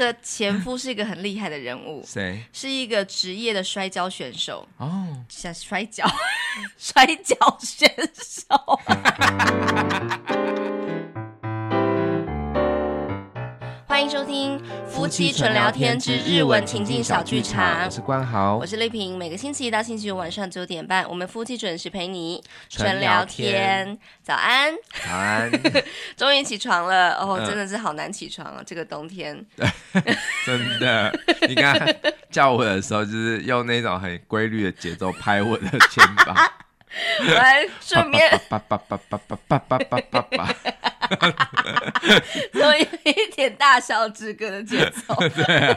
的前夫是一个很厉害的人物，谁？是一个职业的摔跤选手哦，像摔跤，摔跤选手。欢迎收听《夫妻纯聊天之日文情境小剧场》，我是关豪，我是丽萍。每个星期一到星期五晚上九点半，我们夫妻准时陪你纯聊天。早安，早安，终于起床了。哦，真的是好难起床啊！嗯、这个冬天，真的，你刚刚叫我的时候，就是用那种很规律的节奏拍我的肩膀，我还顺便叭叭叭叭叭叭叭叭叭叭。所以有一点大笑之歌的节奏，对啊、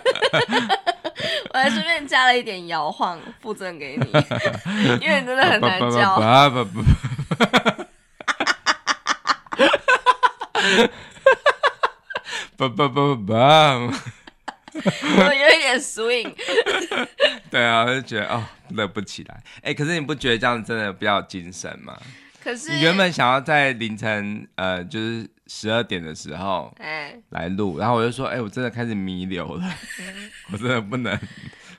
我还顺便加了一点摇晃附赠给你，因为你真的很难叫。我有一点 swing。对啊，我就觉得哦，乐不起来。哎、欸，可是你不觉得这样真的比较精神吗？可是你原本想要在凌晨呃，就是十二点的时候，哎，来录，然后我就说，哎、欸，我真的开始弥留了，我真的不能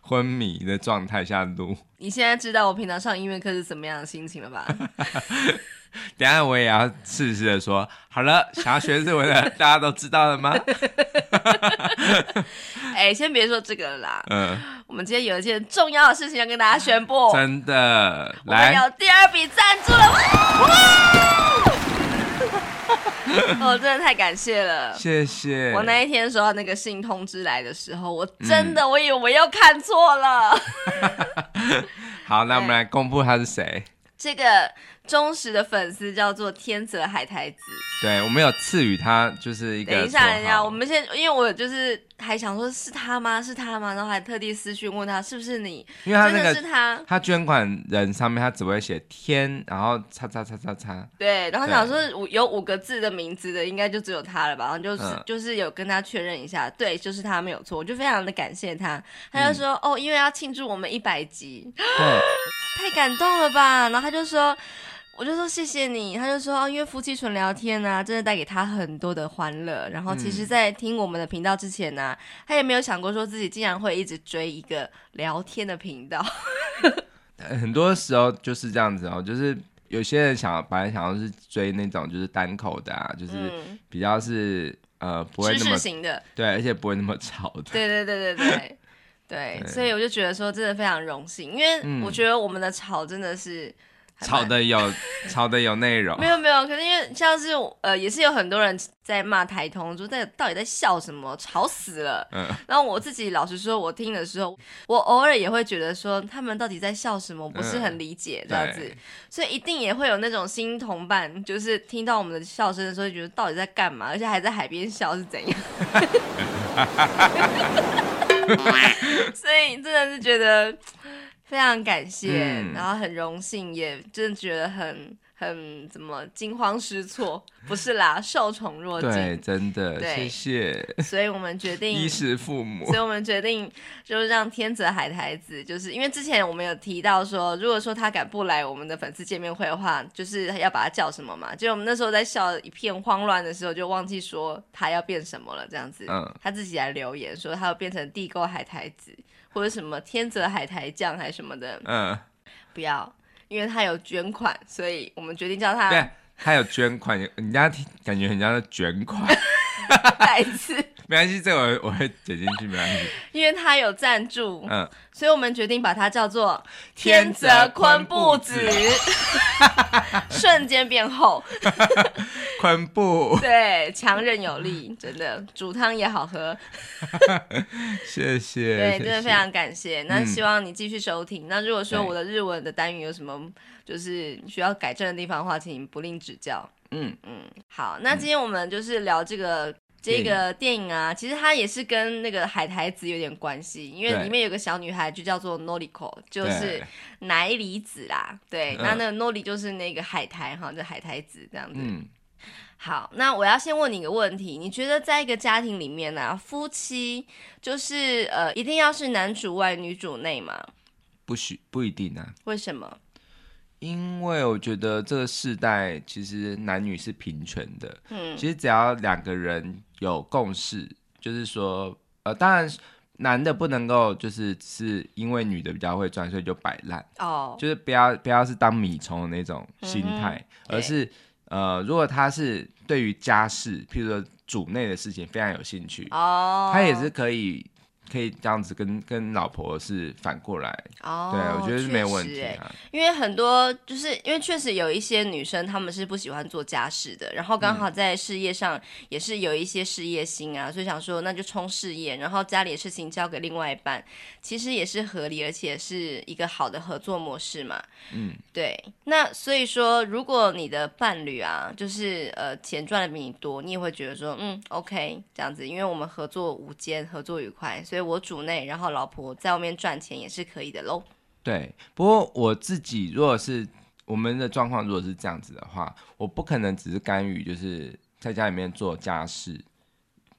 昏迷的状态下录。你现在知道我平常上音乐课是怎么样的心情了吧？等下我也要试试的说，好了，想要学日文的 大家都知道了吗？哎、欸，先别说这个了啦。嗯，我们今天有一件重要的事情要跟大家宣布。真的，来，我们有第二笔赞助了！哇！哦，真的太感谢了，谢谢。我那一天收到那个信通知来的时候，我真的、嗯、我以为我又看错了。好，那我们来公布他是谁。这个忠实的粉丝叫做天泽海苔子，对，我们有赐予他就是一个。等一下，等一下，我们先，因为我就是还想说是他吗？是他吗？然后还特地私讯问他是不是你，因为他那个是他，他捐款人上面他只会写天，然后叉叉叉叉叉，对，然后想说五有五个字的名字的应该就只有他了吧？然后就是、嗯、就是有跟他确认一下，对，就是他没有错，我就非常的感谢他。他就说、嗯、哦，因为要庆祝我们一百集，对。太感动了吧！然后他就说，我就说谢谢你。他就说，哦，因为夫妻纯聊天呢、啊，真的带给他很多的欢乐。然后其实，在听我们的频道之前呢、他也没有想过说自己竟然会一直追一个聊天的频道。很多时候就是这样子哦，就是有些人想本来想要是追那种就是单口的啊，就是比较是、嗯、呃不会那么型的，对，而且不会那么吵的。对对对对对。对，对，所以我就觉得说，真的非常荣幸，因为我觉得我们的吵真的是吵的有 吵的有内容，没有没有，可是因为像是呃，也是有很多人在骂台通，说在到底在笑什么，吵死了。嗯，然后我自己老实说，我听的时候，我偶尔也会觉得说，他们到底在笑什么，我不是很理解这样子，嗯、所以一定也会有那种新同伴，就是听到我们的笑声的时候，觉得到底在干嘛，而且还在海边笑是怎样。所以真的是觉得非常感谢，嗯、然后很荣幸，也真的觉得很很怎么惊慌失措，不是啦，受宠若惊，对，真的，对谢谢。所以我们决 定衣食父母，所以我们决定就是让天泽海苔子，就是因为之前我们有提到说，如果说他敢不来我们的粉丝见面会的话，就是要把他叫什么嘛？就我们那时候在笑一片慌乱的时候，就忘记说他要变什么了，这样子，嗯，他自己来留言说他要变成地沟海苔子。或者什么天泽海苔酱还是什么的，嗯，不要，因为他有捐款，所以我们决定叫他。对，他有捐款，人家感觉人家的捐款。再一次，没关系，这个我，我会剪进去，没关系。因为他有赞助，嗯，所以我们决定把它叫做天泽昆布子，瞬间变厚。昆布，对，强韧有力，真的煮汤也好喝。谢谢，对，真的非常感谢。那希望你继续收听。嗯、那如果说我的日文的单元有什么就是需要改正的地方的话，请你不吝指教。嗯嗯，好，那今天我们就是聊这个、嗯、这个电影啊，其实它也是跟那个海苔子有点关系，因为里面有个小女孩就叫做 Noriko，就是奶里子啦。对，那那个 Nori 就是那个海苔哈，就海苔子这样子。嗯，好，那我要先问你一个问题，你觉得在一个家庭里面呢、啊，夫妻就是呃一定要是男主外女主内吗？不许，不一定啊。为什么？因为我觉得这个世代其实男女是平权的，嗯，其实只要两个人有共识，就是说呃，当然男的不能够就是是因为女的比较会赚，所以就摆烂哦，就是不要不要是当米虫的那种心态，嗯、而是呃，如果他是对于家事，譬如说主内的事情非常有兴趣哦，他也是可以。可以这样子跟跟老婆是反过来哦，对，我觉得是没有问题啊。因为很多就是因为确实有一些女生她们是不喜欢做家事的，然后刚好在事业上也是有一些事业心啊，嗯、所以想说那就冲事业，然后家里的事情交给另外一半，其实也是合理，而且是一个好的合作模式嘛。嗯，对。那所以说，如果你的伴侣啊，就是呃钱赚的比你多，你也会觉得说嗯 OK 这样子，因为我们合作无间，合作愉快，所以。我主内，然后老婆在外面赚钱也是可以的喽。对，不过我自己如果是我们的状况，如果是这样子的话，我不可能只是干预，就是在家里面做家事，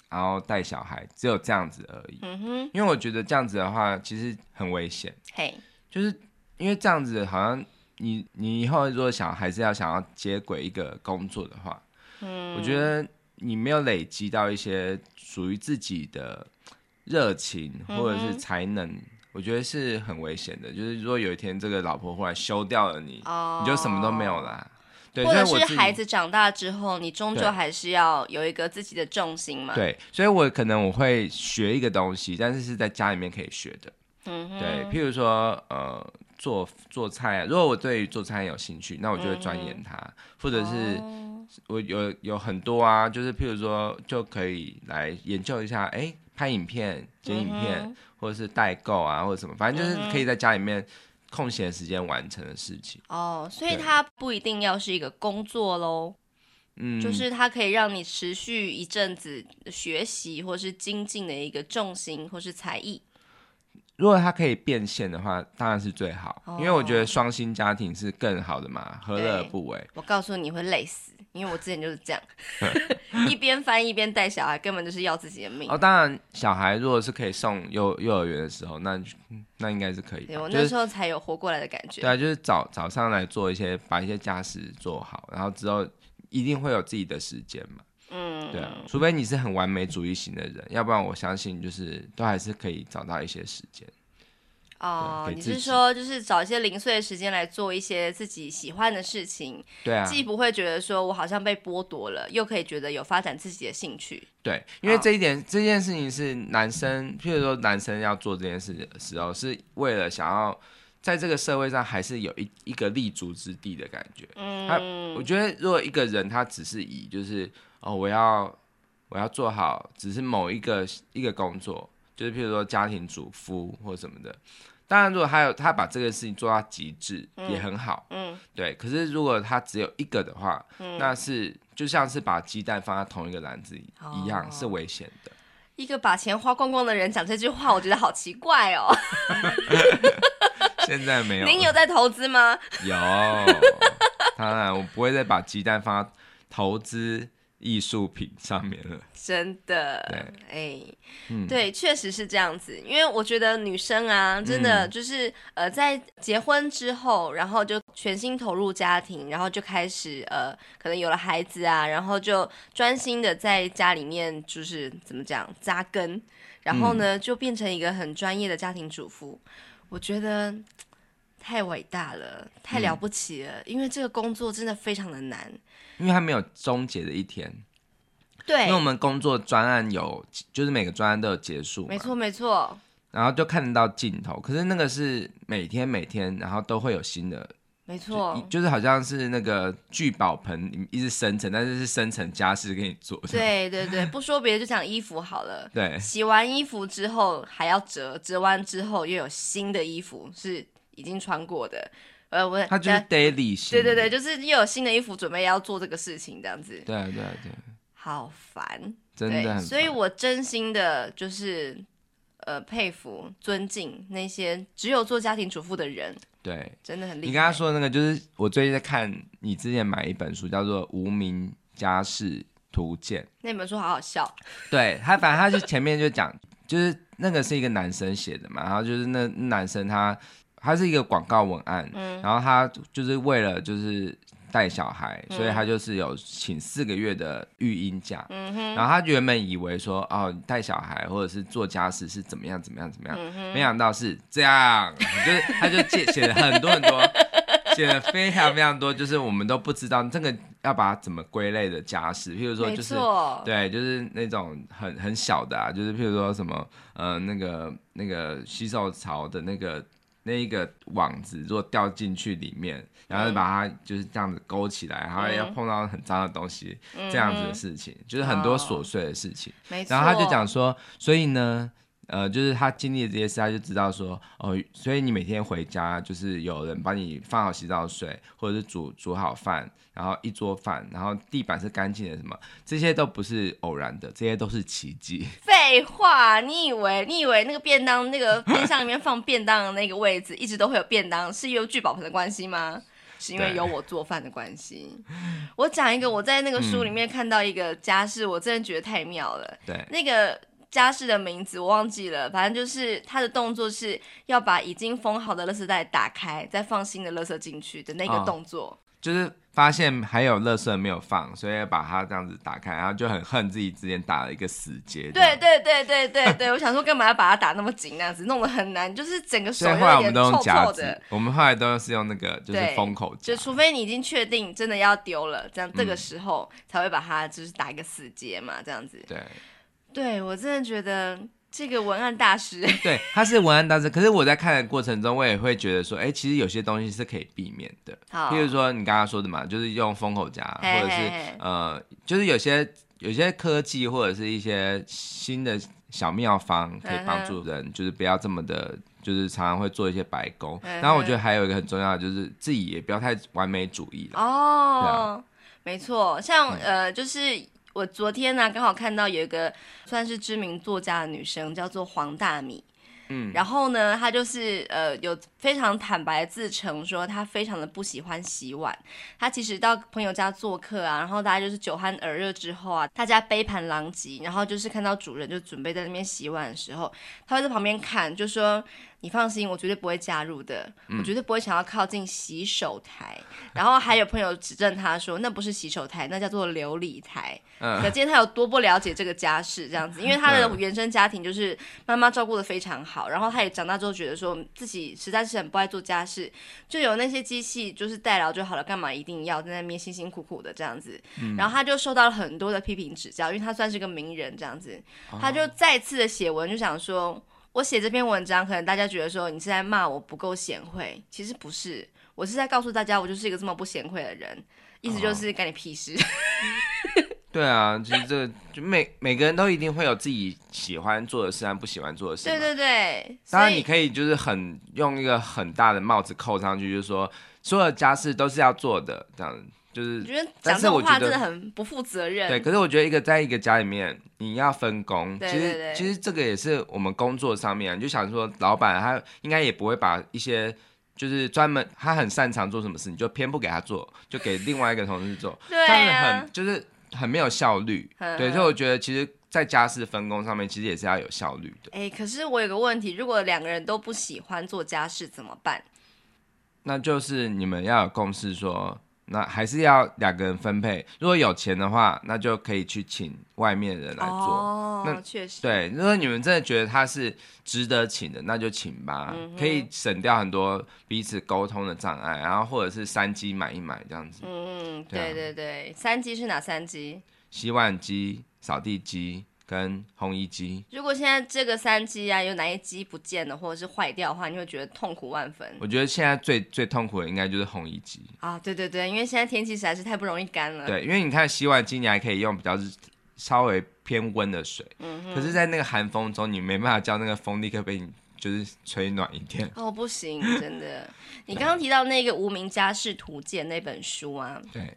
然后带小孩，只有这样子而已。嗯哼，因为我觉得这样子的话，其实很危险。嘿，就是因为这样子，好像你你以后如果想还是要想要接轨一个工作的话，嗯，我觉得你没有累积到一些属于自己的。热情或者是才能，嗯、我觉得是很危险的。就是如果有一天这个老婆忽然休掉了你，哦、你就什么都没有啦。对，或者是孩子长大之后，你终究还是要有一个自己的重心嘛。对，所以我可能我会学一个东西，但是是在家里面可以学的。嗯哼，对，譬如说呃做做菜啊，如果我对做菜有兴趣，那我就会钻研它，嗯、或者是我有有很多啊，就是譬如说就可以来研究一下，哎、欸。拍影片、剪影片，嗯、或者是代购啊，或者什么，反正就是可以在家里面空闲时间完成的事情。哦，所以它不一定要是一个工作喽。嗯，就是它可以让你持续一阵子学习或是精进的一个重心或是才艺。如果它可以变现的话，当然是最好，哦、因为我觉得双薪家庭是更好的嘛，何乐而不为？我告诉你会累死。因为我之前就是这样，一边翻一边带小孩，根本就是要自己的命。哦，当然，小孩如果是可以送幼幼儿园的时候，那那应该是可以。对，我那时候才有活过来的感觉。对啊，就是早早上来做一些，把一些家事做好，然后之后一定会有自己的时间嘛。嗯，对啊，除非你是很完美主义型的人，要不然我相信就是都还是可以找到一些时间。哦，你是说就是找一些零碎的时间来做一些自己喜欢的事情？对啊，既不会觉得说我好像被剥夺了，又可以觉得有发展自己的兴趣。对，因为这一点，哦、这件事情是男生，譬如说男生要做这件事的时候，是为了想要在这个社会上还是有一一个立足之地的感觉。嗯，他我觉得如果一个人他只是以就是哦，我要我要做好，只是某一个一个工作。就是譬如说家庭主妇或什么的，当然如果他有他把这个事情做到极致也很好，嗯，嗯对。可是如果他只有一个的话，嗯、那是就像是把鸡蛋放在同一个篮子里一样，哦、是危险的。一个把钱花光光的人讲这句话，我觉得好奇怪哦。现在没有。您有在投资吗？有，当然我不会再把鸡蛋放在投资。艺术品上面了，真的，对，哎、欸，嗯、对，确实是这样子。因为我觉得女生啊，真的就是、嗯、呃，在结婚之后，然后就全心投入家庭，然后就开始呃，可能有了孩子啊，然后就专心的在家里面，就是怎么讲扎根，然后呢，就变成一个很专业的家庭主妇。嗯、我觉得太伟大了，太了不起了，嗯、因为这个工作真的非常的难。因为它没有终结的一天，对，因为我们工作专案有，就是每个专案都有结束，没错没错，然后就看得到尽头。可是那个是每天每天，然后都会有新的，没错，就，就是好像是那个聚宝盆一直生成，但是是生成家事给你做。对对对，不说别的，就讲衣服好了。对，洗完衣服之后还要折，折完之后又有新的衣服是已经穿过的。呃，我他就是 daily 型，对对对，就是又有新的衣服准备要做这个事情，这样子。对对对，好烦，真的。所以我真心的就是呃佩服、尊敬那些只有做家庭主妇的人。对，真的很厉害。你刚刚说的那个，就是我最近在看，你之前买一本书，叫做《无名家事图鉴》。那本书好好笑。对他，反正他就前面就讲，就是那个是一个男生写的嘛，然后就是那男生他。他是一个广告文案，嗯，然后他就是为了就是带小孩，所以他就是有请四个月的育婴假。嗯哼。然后他原本以为说，哦，带小孩或者是做家事是怎么样怎么样怎么样，嗯、没想到是这样，就是他就写写了很多很多，写了非常非常多，就是我们都不知道这个要把它怎么归类的家事。譬如说，就是对，就是那种很很小的啊，就是譬如说什么，呃，那个那个洗手槽的那个。那一个网子如果掉进去里面，然后把它就是这样子勾起来，嗯、然后要碰到很脏的东西，嗯、这样子的事情，就是很多琐碎的事情。哦、然后他就讲说，所以呢。呃，就是他经历了这些事，他就知道说，哦，所以你每天回家就是有人帮你放好洗澡水，或者是煮煮好饭，然后一桌饭，然后地板是干净的，什么这些都不是偶然的，这些都是奇迹。废话，你以为你以为那个便当那个冰箱里面放便当的那个位置一直都会有便当，是因为聚宝盆的关系吗？是因为有我做饭的关系。我讲一个，我在那个书里面看到一个家事，嗯、我真的觉得太妙了。对，那个。家事的名字我忘记了，反正就是他的动作是要把已经封好的垃圾袋打开，再放新的垃圾进去的那个动作。哦，就是发现还有垃圾没有放，所以把它这样子打开，然后就很恨自己之前打了一个死结。对对对对对对，我想说干嘛要把它打那么紧，那样子弄得很难，就是整个手有点臭臭的。我们后来都是用那个就是封口，就除非你已经确定真的要丢了，这样这个时候才会把它就是打一个死结嘛，这样子。对。对，我真的觉得这个文案大师，对，他是文案大师。可是我在看的过程中，我也会觉得说，哎，其实有些东西是可以避免的。好，譬如说你刚刚说的嘛，就是用封口夹，或者是呃，就是有些有些科技或者是一些新的小妙方，可以帮助人，就是不要这么的，就是常常会做一些白工。然后我觉得还有一个很重要的，就是自己也不要太完美主义了。哦，啊、没错，像呃，就是。我昨天呢、啊，刚好看到有一个算是知名作家的女生，叫做黄大米。嗯，然后呢，她就是呃，有非常坦白自称说，她非常的不喜欢洗碗。她其实到朋友家做客啊，然后大家就是酒酣耳热之后啊，大家杯盘狼藉，然后就是看到主人就准备在那边洗碗的时候，她会在旁边看，就说。你放心，我绝对不会加入的，嗯、我绝对不会想要靠近洗手台。然后还有朋友指正他说，那不是洗手台，那叫做琉璃台。嗯、可见他有多不了解这个家事这样子，因为他的原生家庭就是妈妈照顾的非常好，然后他也长大之后觉得说自己实在是很不爱做家事，就有那些机器就是代劳就好了，干嘛一定要在那边辛辛苦苦的这样子？嗯、然后他就受到了很多的批评指教，因为他算是个名人这样子，他就再次的写文就想说。我写这篇文章，可能大家觉得说你是在骂我不够贤惠，其实不是，我是在告诉大家，我就是一个这么不贤惠的人，意思就是干你屁事。对啊，其实这就每每个人都一定会有自己喜欢做的事和不喜欢做的事。对对对，当然你可以就是很用一个很大的帽子扣上去，就是说所有的家事都是要做的这样。就是，我觉得讲这种话真的很不负责任。对，可是我觉得一个在一个家里面，你要分工。对对对，其实其实这个也是我们工作上面，你就想说，老板他应该也不会把一些就是专门他很擅长做什么事，你就偏不给他做，就给另外一个同事做。对啊。他们很就是很没有效率。对，所以我觉得其实，在家事分工上面，其实也是要有效率的。哎，可是我有个问题，如果两个人都不喜欢做家事怎么办？那就是你们要有共识说。那还是要两个人分配。如果有钱的话，那就可以去请外面的人来做。哦，那确实。对，如果你们真的觉得他是值得请的，那就请吧，嗯、可以省掉很多彼此沟通的障碍。然后或者是三机买一买这样子。嗯，对，啊、对对对，三机是哪三机？洗碗机、扫地机。跟烘衣机，如果现在这个三机啊，有哪一机不见了，或者是坏掉的话，你会觉得痛苦万分。我觉得现在最最痛苦的应该就是烘衣机啊，对对对，因为现在天气实在是太不容易干了。对，因为你看洗碗机，你还可以用比较稍微偏温的水，嗯，可是，在那个寒风中，你没办法叫那个风立刻被你就是吹暖一点。哦，不行，真的。你刚刚提到那个《无名家事图鉴》那本书啊，对。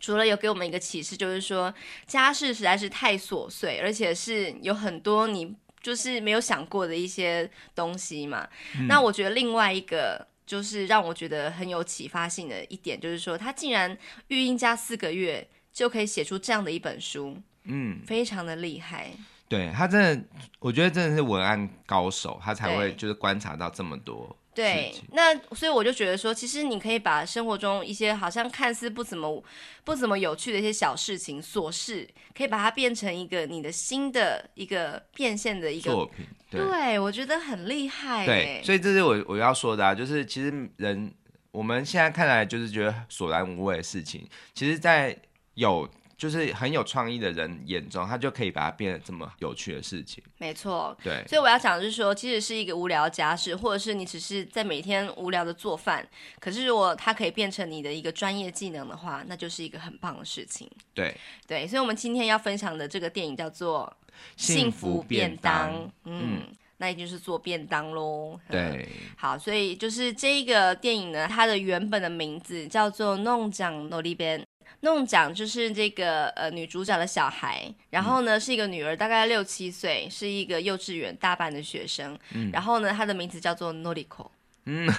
除了有给我们一个启示，就是说家事实在是太琐碎，而且是有很多你就是没有想过的一些东西嘛。嗯、那我觉得另外一个就是让我觉得很有启发性的一点，就是说他竟然育婴加四个月就可以写出这样的一本书，嗯，非常的厉害。对，他真的，我觉得真的是文案高手，他才会就是观察到这么多。对，那所以我就觉得说，其实你可以把生活中一些好像看似不怎么不怎么有趣的一些小事情、琐事，可以把它变成一个你的新的一个变现的一个作品。对，对我觉得很厉害。对，所以这是我我要说的啊，就是其实人我们现在看来就是觉得索然无味的事情，其实，在有。就是很有创意的人眼中，他就可以把它变得这么有趣的事情。没错，对。所以我要讲的是说，其实是一个无聊家事，或者是你只是在每天无聊的做饭，可是如果它可以变成你的一个专业技能的话，那就是一个很棒的事情。对对，所以我们今天要分享的这个电影叫做《幸福便当》。嗯，嗯，那也就是做便当喽。对。好，所以就是这一个电影呢，它的原本的名字叫做《农场のり弁》。弄奖就是这个呃女主角的小孩，然后呢、嗯、是一个女儿，大概六七岁，是一个幼稚园大班的学生。嗯，然后呢她的名字叫做 Noriko。嗯，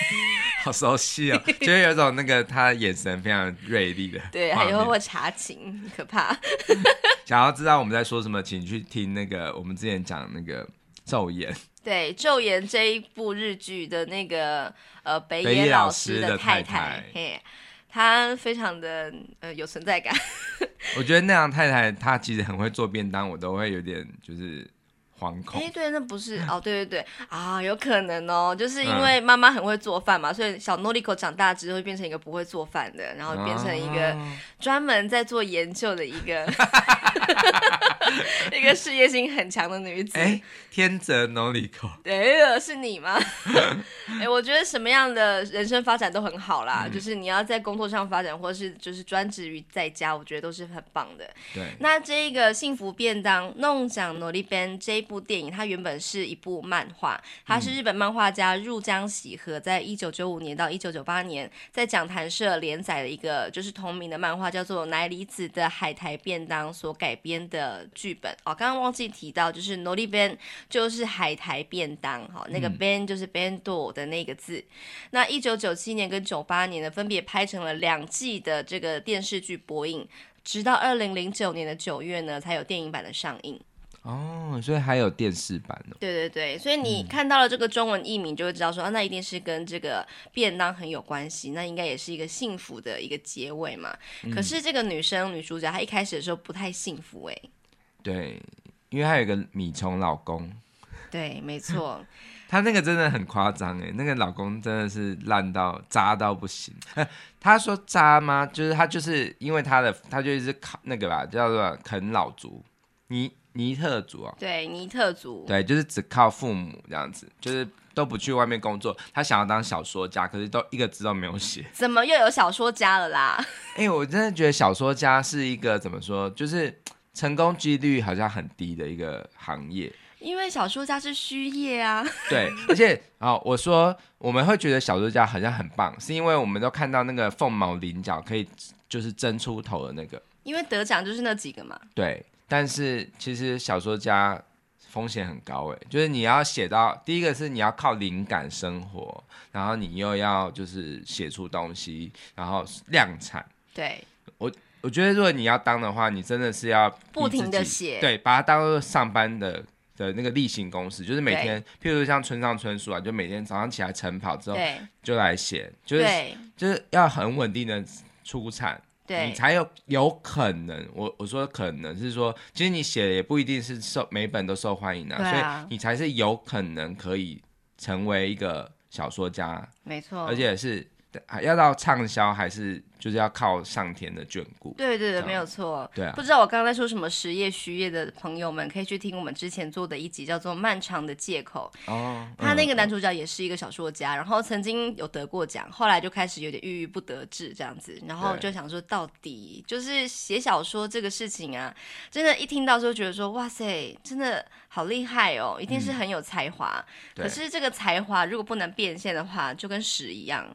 好熟悉哦，就是有种那个她眼神非常锐利的。对，还有会查情，可怕。想要知道我们在说什么，请去听那个我们之前讲那个《昼颜》。对，《昼颜》这一部日剧的那个呃北野老师的太太。太太嘿他非常的呃有存在感，我觉得那样太太她其实很会做便当，我都会有点就是惶恐。哎，对，那不是哦，对对对啊，有可能哦，就是因为妈妈很会做饭嘛，嗯、所以小诺里可长大之后会变成一个不会做饭的，然后变成一个专门在做研究的一个。一个事业心很强的女子，哎，天泽农里口，对，是你吗？哎，我觉得什么样的人生发展都很好啦，嗯、就是你要在工作上发展，或是就是专职于在家，我觉得都是很棒的。对，那这一个幸福便当农场のり弁这一部电影，它原本是一部漫画，它是日本漫画家入江喜和在一九九五年到一九九八年在讲谈社连载的一个就是同名的漫画，叫做奶里子的海苔便当所改编的。剧本哦，刚刚忘记提到，就是のり弁就是海苔便当，哈、哦，那个 ben 就是 bando 的那个字。嗯、那一九九七年跟九八年呢，分别拍成了两季的这个电视剧播映，直到二零零九年的九月呢，才有电影版的上映。哦，所以还有电视版呢？对对对，所以你看到了这个中文译名，就会知道说、嗯、啊，那一定是跟这个便当很有关系，那应该也是一个幸福的一个结尾嘛。嗯、可是这个女生女主角她一开始的时候不太幸福哎。对，因为他有一个米虫老公。对，没错。他那个真的很夸张哎，那个老公真的是烂到渣到不行。他说渣吗？就是他就是因为他的，他就是靠那个吧，叫做啃老族，尼尼特族啊。对，尼特族。对，就是只靠父母这样子，就是都不去外面工作。他想要当小说家，可是都一个字都没有写。怎么又有小说家了啦？哎，我真的觉得小说家是一个怎么说，就是。成功几率好像很低的一个行业，因为小说家是虚业啊。对，而且啊、哦，我说我们会觉得小说家好像很棒，是因为我们都看到那个凤毛麟角，可以就是争出头的那个。因为得奖就是那几个嘛。对，但是其实小说家风险很高诶，就是你要写到第一个是你要靠灵感生活，然后你又要就是写出东西，然后量产。对，我。我觉得，如果你要当的话，你真的是要不停的写，对，把它当做上班的的那个例行公事，就是每天，譬如像村上春树啊，就每天早上起来晨跑之后，对就来写，就是就是要很稳定的出产，对，你才有有可能。我我说可能是说，其实你写的也不一定是受每本都受欢迎的，啊，所以你才是有可能可以成为一个小说家，没错，而且是要到畅销还是。就是要靠上天的眷顾。对对对，没有错。对啊，不知道我刚刚在说什么实业虚业的朋友们，可以去听我们之前做的一集，叫做《漫长的借口》。哦。他那个男主角也是一个小说家，嗯、然后曾经有得过奖，后来就开始有点郁郁不得志这样子，然后就想说，到底就是写小说这个事情啊，真的，一听到就觉得说，哇塞，真的好厉害哦，一定是很有才华。嗯、可是这个才华如果不能变现的话，就跟屎一样。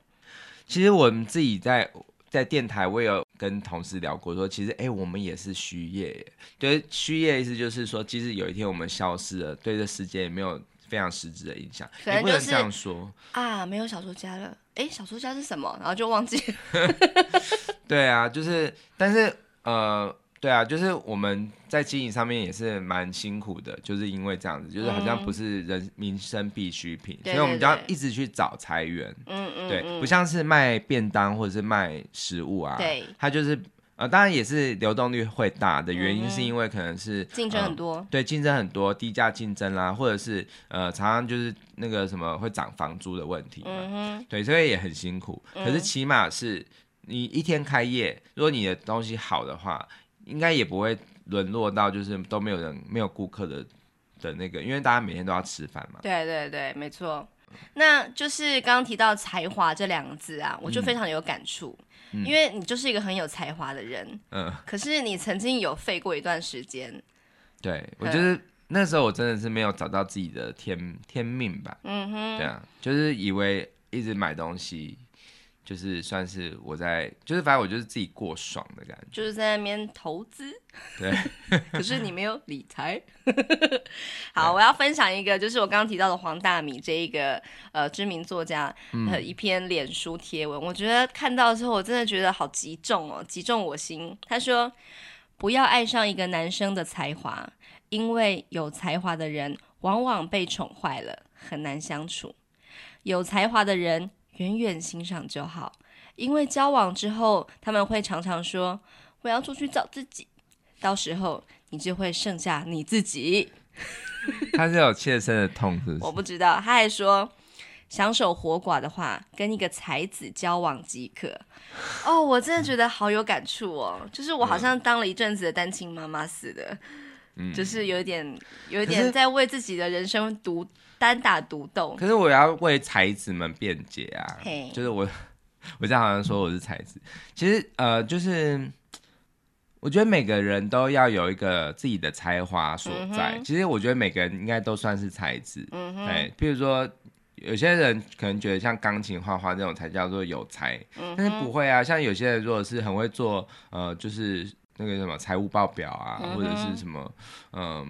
其实我们自己在。在电台，我有跟同事聊过，说其实，哎、欸，我们也是虚业耶。对，虚业意思就是说，即使有一天我们消失了，对这世界也没有非常实质的影响。可能就是、你不能这样说啊，没有小说家了。哎、欸，小说家是什么？然后就忘记了。对啊，就是，但是呃，对啊，就是我们在经营上面也是蛮辛苦的，就是因为这样子，就是好像不是人民生必需品，嗯、所以我们就要一直去找财源。嗯嗯，对，不像是卖便当或者是卖食物啊，对，它就是呃，当然也是流动率会大的原因，是因为可能是竞争很多，呃、对，竞争很多，低价竞争啦，或者是呃，常常就是那个什么会涨房租的问题嘛，对，所以也很辛苦。可是起码是你一天开业，如果你的东西好的话。应该也不会沦落到就是都没有人没有顾客的的那个，因为大家每天都要吃饭嘛。对对对，没错。那就是刚刚提到才华这两个字啊，我就非常有感触，嗯、因为你就是一个很有才华的人。嗯。可是你曾经有废过一段时间。对，我就是那时候我真的是没有找到自己的天天命吧。嗯哼。对啊，就是以为一直买东西。就是算是我在，就是反正我就是自己过爽的感觉，就是在那边投资，对，可是你没有理财。好，我要分享一个，就是我刚刚提到的黄大米这一个呃知名作家呃一篇脸书贴文，嗯、我觉得看到之后我真的觉得好击中哦，击中我心。他说：“不要爱上一个男生的才华，因为有才华的人往往被宠坏了，很难相处。有才华的人。”远远欣赏就好，因为交往之后，他们会常常说：“我要出去找自己。”到时候你就会剩下你自己。他是有切身的痛，是不是？我不知道。他还说：“想守活寡的话，跟一个才子交往即可。”哦，我真的觉得好有感触哦，就是我好像当了一阵子的单亲妈妈似的，嗯，就是有一点，有一点在为自己的人生独。单打独斗，可是我要为才子们辩解啊就是我，我这样好像说我是才子，其实呃，就是我觉得每个人都要有一个自己的才华所在。Mm hmm. 其实我觉得每个人应该都算是才子，嗯、mm，哎、hmm.，比如说有些人可能觉得像钢琴、画画这种才叫做有才，mm hmm. 但是不会啊。像有些人如果是很会做，呃，就是那个什么财务报表啊，mm hmm. 或者是什么，嗯、呃。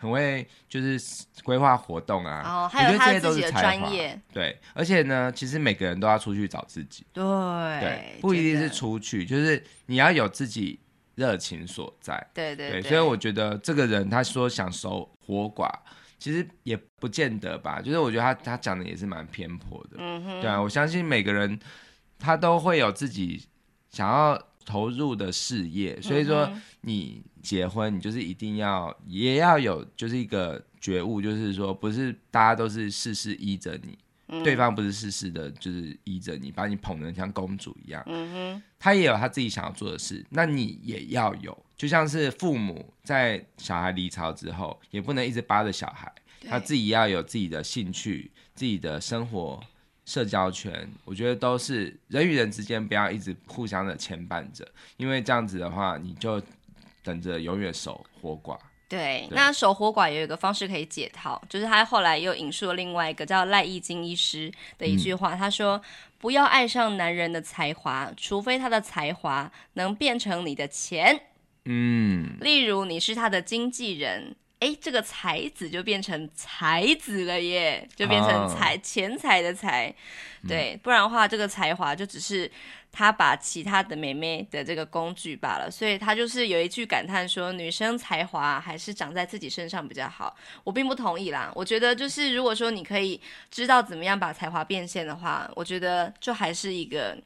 很会就是规划活动啊，哦，还有他自己的专业，对，而且呢，其实每个人都要出去找自己，对，对，不一定是出去，就是你要有自己热情所在，对对对，对，所以我觉得这个人他说想守活寡，其实也不见得吧，就是我觉得他他讲的也是蛮偏颇的，嗯哼，对啊，我相信每个人他都会有自己想要投入的事业，所以说你结婚，你就是一定要也要有就是一个觉悟，就是说不是大家都是事事依着你，嗯、对方不是事事的，就是依着你，把你捧得像公主一样。嗯哼，他也有他自己想要做的事，那你也要有，就像是父母在小孩离巢之后，也不能一直扒着小孩，他自己要有自己的兴趣，自己的生活。社交圈，我觉得都是人与人之间不要一直互相的牵绊着，因为这样子的话，你就等着永远守活寡。对，对那守活寡有一个方式可以解套，就是他后来又引述了另外一个叫赖义金医师的一句话，嗯、他说：“不要爱上男人的才华，除非他的才华能变成你的钱。”嗯，例如你是他的经纪人。哎，这个才子就变成才子了耶，就变成才、oh. 钱财的财，对，不然的话，这个才华就只是他把其他的妹妹的这个工具罢了。所以他就是有一句感叹说，女生才华还是长在自己身上比较好。我并不同意啦，我觉得就是如果说你可以知道怎么样把才华变现的话，我觉得就还是一个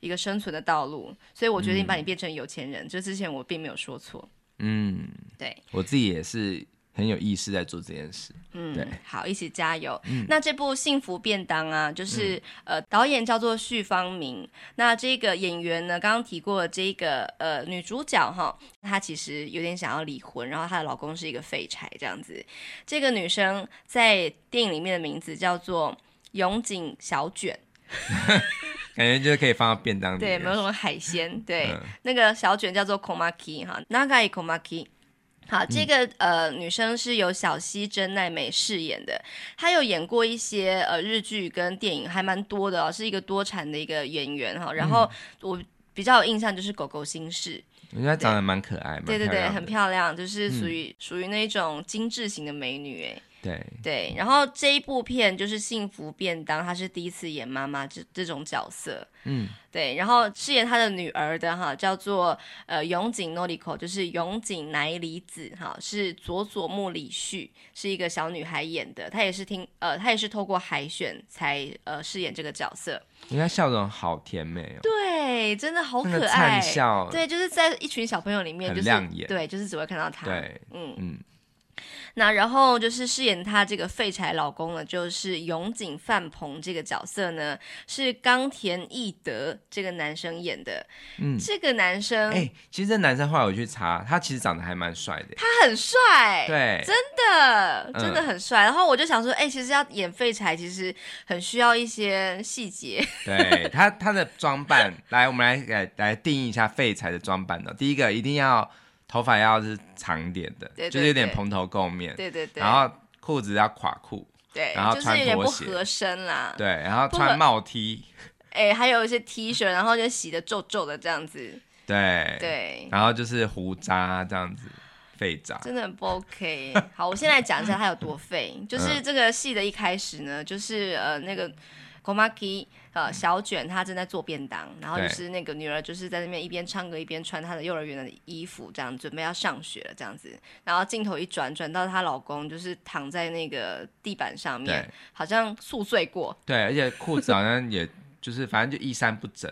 一个生存的道路。所以我决定把你变成有钱人，这、嗯、之前我并没有说错。嗯，对，我自己也是。很有意识在做这件事，嗯，对，好，一起加油。嗯、那这部《幸福便当》啊，就是、嗯、呃，导演叫做绪方明。那这个演员呢，刚刚提过的这个呃女主角哈，她其实有点想要离婚，然后她的老公是一个废柴这样子。这个女生在电影里面的名字叫做永井小卷，感觉就是可以放到便当里。对，没有什么海鲜。对，嗯、那个小卷叫做 Komaki 哈，Nagai Komaki。好，这个呃女生是由小西真奈美饰演的，她有演过一些呃日剧跟电影，还蛮多的哦，是一个多产的一个演员哈。然后我比较有印象就是《狗狗心事》，人家长得蛮可爱，对对对，很漂亮，就是属于、嗯、属于那种精致型的美女哎。对对，然后这一部片就是《幸福便当》，她是第一次演妈妈这这种角色。嗯，对，然后饰演她的女儿的哈叫做呃永井诺里口，就是永井乃里子哈，是佐佐木里绪，是一个小女孩演的。她也是听呃，她也是透过海选才呃饰演这个角色。你看笑容好甜美哦。对，真的好可爱。笑。对，就是在一群小朋友里面，就是亮眼。对，就是只会看到她。对，嗯嗯。那然后就是饰演她这个废柴老公呢，就是永井范鹏这个角色呢，是冈田义德这个男生演的。嗯，这个男生，哎、欸，其实这男生后来我去查，他其实长得还蛮帅的。他很帅，对，真的真的很帅。嗯、然后我就想说，哎、欸，其实要演废柴，其实很需要一些细节。对他他的装扮，来，我们来来来定义一下废柴的装扮呢。第一个一定要。头发要是长点的，就是有点蓬头垢面，对对对，然后裤子要垮裤，对，然后穿拖鞋，就是有点不合身啦，对，然后穿帽 T，哎，还有一些 T 恤，然后就洗的皱皱的这样子，对。对，然后就是胡渣这样子，废渣，真的很不 OK。好，我现在讲一下它有多废，就是这个戏的一开始呢，就是呃那个。Komaki 呃，小卷她正在做便当，然后就是那个女儿就是在那边一边唱歌一边穿她的幼儿园的衣服，这样准备要上学了这样子。然后镜头一转，转到她老公就是躺在那个地板上面，好像宿醉过。对，而且裤子好像也就是反正就衣衫不整。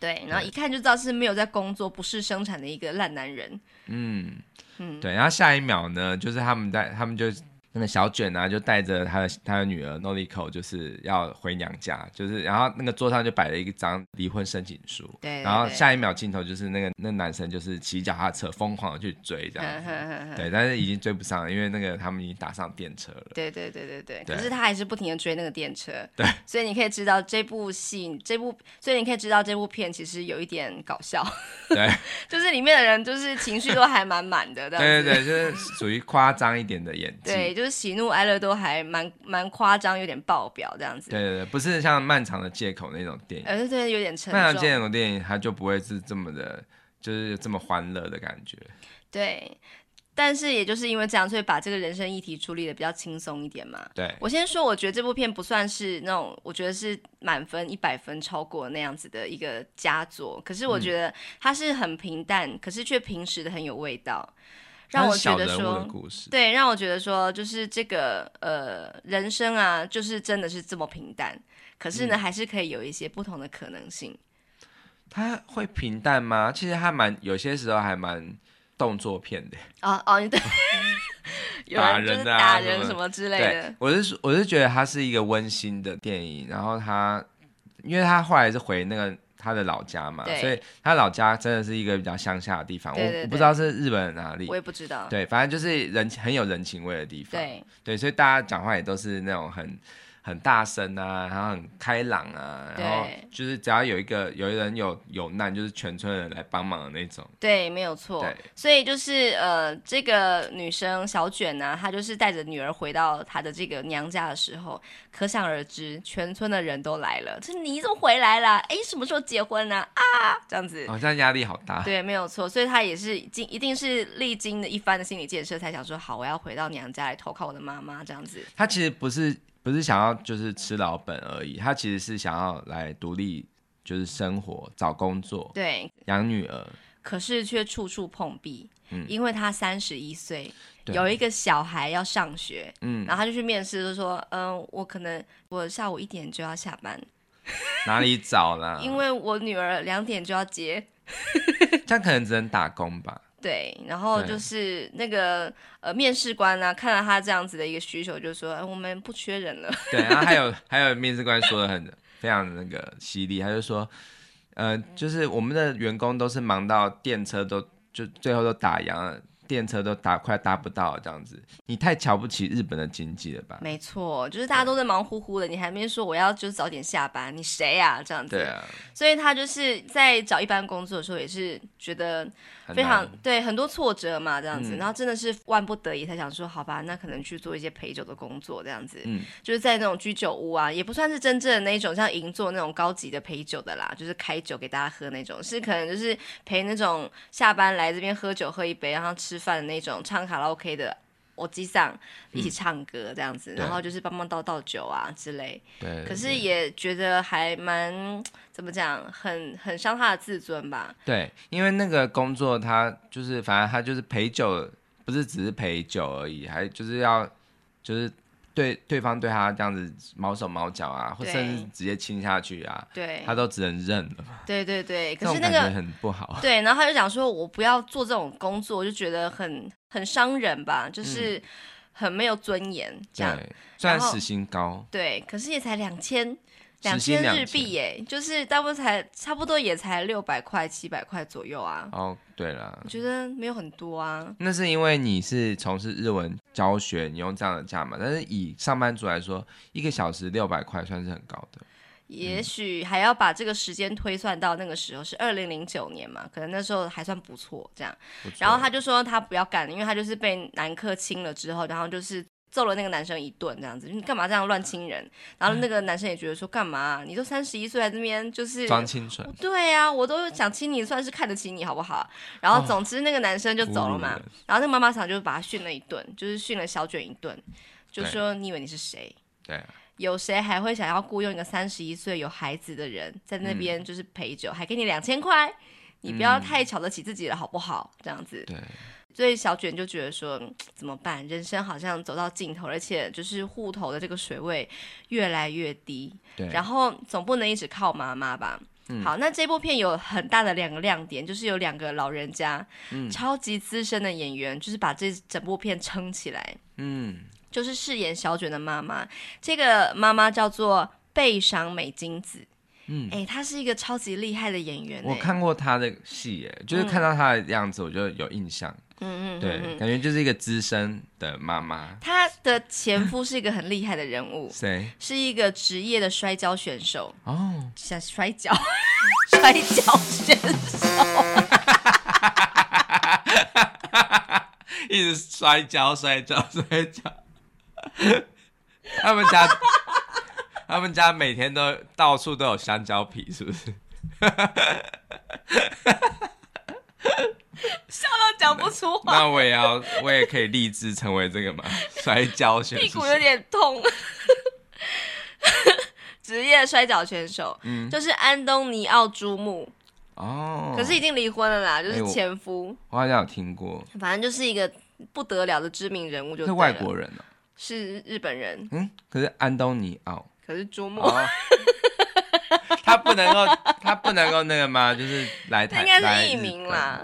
对，然后一看就知道是没有在工作、不是生产的一个烂男人。嗯嗯，对。然后下一秒呢，就是他们在他们就。那个小卷啊，就带着他的他的女儿 Noriko 就是要回娘家，就是然后那个桌上就摆了一张离婚申请书，对，对，然后下一秒镜头就是那个那男生就是骑脚踏车疯狂的去追这样子，呵呵呵对，但是已经追不上了，因为那个他们已经打上电车了，对对对对对，对，可是他还是不停的追那个电车，对，所以你可以知道这部戏这部，所以你可以知道这部片其实有一点搞笑，对，就是里面的人就是情绪都还蛮满的，对对对，就是属于夸张一点的演技，对。就是喜怒哀乐都还蛮蛮夸张，有点爆表这样子。对对对，不是像漫长的借口那种电影。呃，对，有点沉重。漫长借口电影，它就不会是这么的，就是这么欢乐的感觉。对，但是也就是因为这样，所以把这个人生议题处理的比较轻松一点嘛。对，我先说，我觉得这部片不算是那种，我觉得是满分一百分超过那样子的一个佳作。可是我觉得它是很平淡，嗯、可是却平时的很有味道。让我觉得说，对，让我觉得说，就是这个呃，人生啊，就是真的是这么平淡，可是呢，嗯、还是可以有一些不同的可能性。他会平淡吗？其实还蛮，有些时候还蛮动作片的。哦哦，你对，打人啊，打人什么之类的。我是我是觉得它是一个温馨的电影，然后他，因为他后来是回那个。他的老家嘛，所以他老家真的是一个比较乡下的地方。我我不知道是日本哪里，我也不知道。对，反正就是人很有人情味的地方。对对，所以大家讲话也都是那种很。很大声啊，然后很开朗啊，然后就是只要有一个有一人有有难，就是全村人来帮忙的那种。对，没有错。对，所以就是呃，这个女生小卷呢、啊，她就是带着女儿回到她的这个娘家的时候，可想而知，全村的人都来了。这你怎么回来了？哎，什么时候结婚呢？啊，这样子。好像压力好大。对，没有错。所以她也是经一定是历经了一番的心理建设，才想说好，我要回到娘家来投靠我的妈妈这样子。她其实不是。不是想要就是吃老本而已，他其实是想要来独立，就是生活、找工作，对，养女儿。可是却处处碰壁，嗯，因为他三十一岁，有一个小孩要上学，嗯，然后他就去面试，就说，嗯、呃，我可能我下午一点就要下班，哪里找啦？因为我女儿两点就要接，他可能只能打工吧。对，然后就是那个呃面试官呢、啊，看到他这样子的一个需求，就说、哎、我们不缺人了。对，然后还有 还有面试官说的很非常那个犀利，他就说，呃，就是我们的员工都是忙到电车都就最后都打烊了。电车都搭快搭不到这样子，你太瞧不起日本的经济了吧？没错，就是大家都在忙乎乎的，你还没说我要就是早点下班，你谁呀、啊？这样子。对啊。所以他就是在找一般工作的时候，也是觉得非常对很多挫折嘛，这样子、嗯。然后真的是万不得已才想说，好吧，那可能去做一些陪酒的工作，这样子。嗯。就是在那种居酒屋啊，也不算是真正的那种像银座那种高级的陪酒的啦，就是开酒给大家喝那种，是可能就是陪那种下班来这边喝酒喝一杯，然后吃饭的那种唱卡拉 OK 的我机上一起唱歌这样子，嗯、然后就是帮忙倒倒酒啊之类。对。可是也觉得还蛮怎么讲，很很伤他的自尊吧。对，因为那个工作他就是反正他就是陪酒，不是只是陪酒而已，还就是要就是。对对方对他这样子毛手毛脚啊，或甚至直接亲下去啊，对，他都只能认了。对对对，可是那个很不好。对，然后他就讲说，我不要做这种工作，我就觉得很很伤人吧，就是很没有尊严。嗯、这样，虽然时薪高，对，可是也才两千。两千日币耶，就是大部分才差不多也才六百块、七百块左右啊。哦，对了，我觉得没有很多啊。那是因为你是从事日文教学，你用这样的价嘛，但是以上班族来说，一个小时六百块算是很高的。也许还要把这个时间推算到那个时候是二零零九年嘛，可能那时候还算不错这样。然后他就说他不要干了，因为他就是被男客亲了之后，然后就是。揍了那个男生一顿，这样子，你干嘛这样乱亲人？然后那个男生也觉得说，干嘛？你都三十一岁，在这边就是装清纯。对呀、啊，我都想亲你，算是看得起你，好不好？然后总之那个男生就走了嘛。哦、然后那个妈妈桑就把他训了一顿，就是训了小卷一顿，就说你以为你是谁？对，有谁还会想要雇佣一个三十一岁有孩子的人在那边就是陪酒，嗯、还给你两千块？你不要太瞧得起自己了，好不好？这样子。对。所以小卷就觉得说怎么办？人生好像走到尽头，而且就是户头的这个水位越来越低。对。然后总不能一直靠妈妈吧？嗯。好，那这部片有很大的两个亮点，就是有两个老人家，嗯，超级资深的演员，就是把这整部片撑起来。嗯。就是饰演小卷的妈妈，这个妈妈叫做倍赏美津子。嗯，哎、欸，她是一个超级厉害的演员。我看过她的戏，哎，就是看到她的样子，我就有印象。嗯嗯，对，感觉就是一个资深的妈妈。她的前夫是一个很厉害的人物，谁？是一个职业的摔跤选手。哦，像摔跤，摔跤选手，一直摔跤，摔跤，摔跤。他们家，他们家每天都到处都有香蕉皮，是不是？笑到讲不出话。那我也要，我也可以立志成为这个嘛？摔跤选手。屁股有点痛。职业摔跤选手，嗯，就是安东尼奥朱木。哦。可是已经离婚了啦，就是前夫。欸、我，我好像有听过。反正就是一个不得了的知名人物就，就是外国人哦。是日本人。嗯，可是安东尼奥。可是朱木。哦 他不能够，他不能够那个吗？就是来台，应该是艺名啦。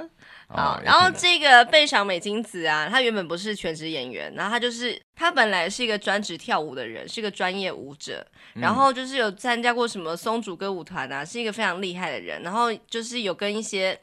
好，然后这个贝赏美津子啊，她原本不是全职演员，然后她就是她本来是一个专职跳舞的人，是一个专业舞者，然后就是有参加过什么松竹歌舞团啊，是一个非常厉害的人，然后就是有跟一些。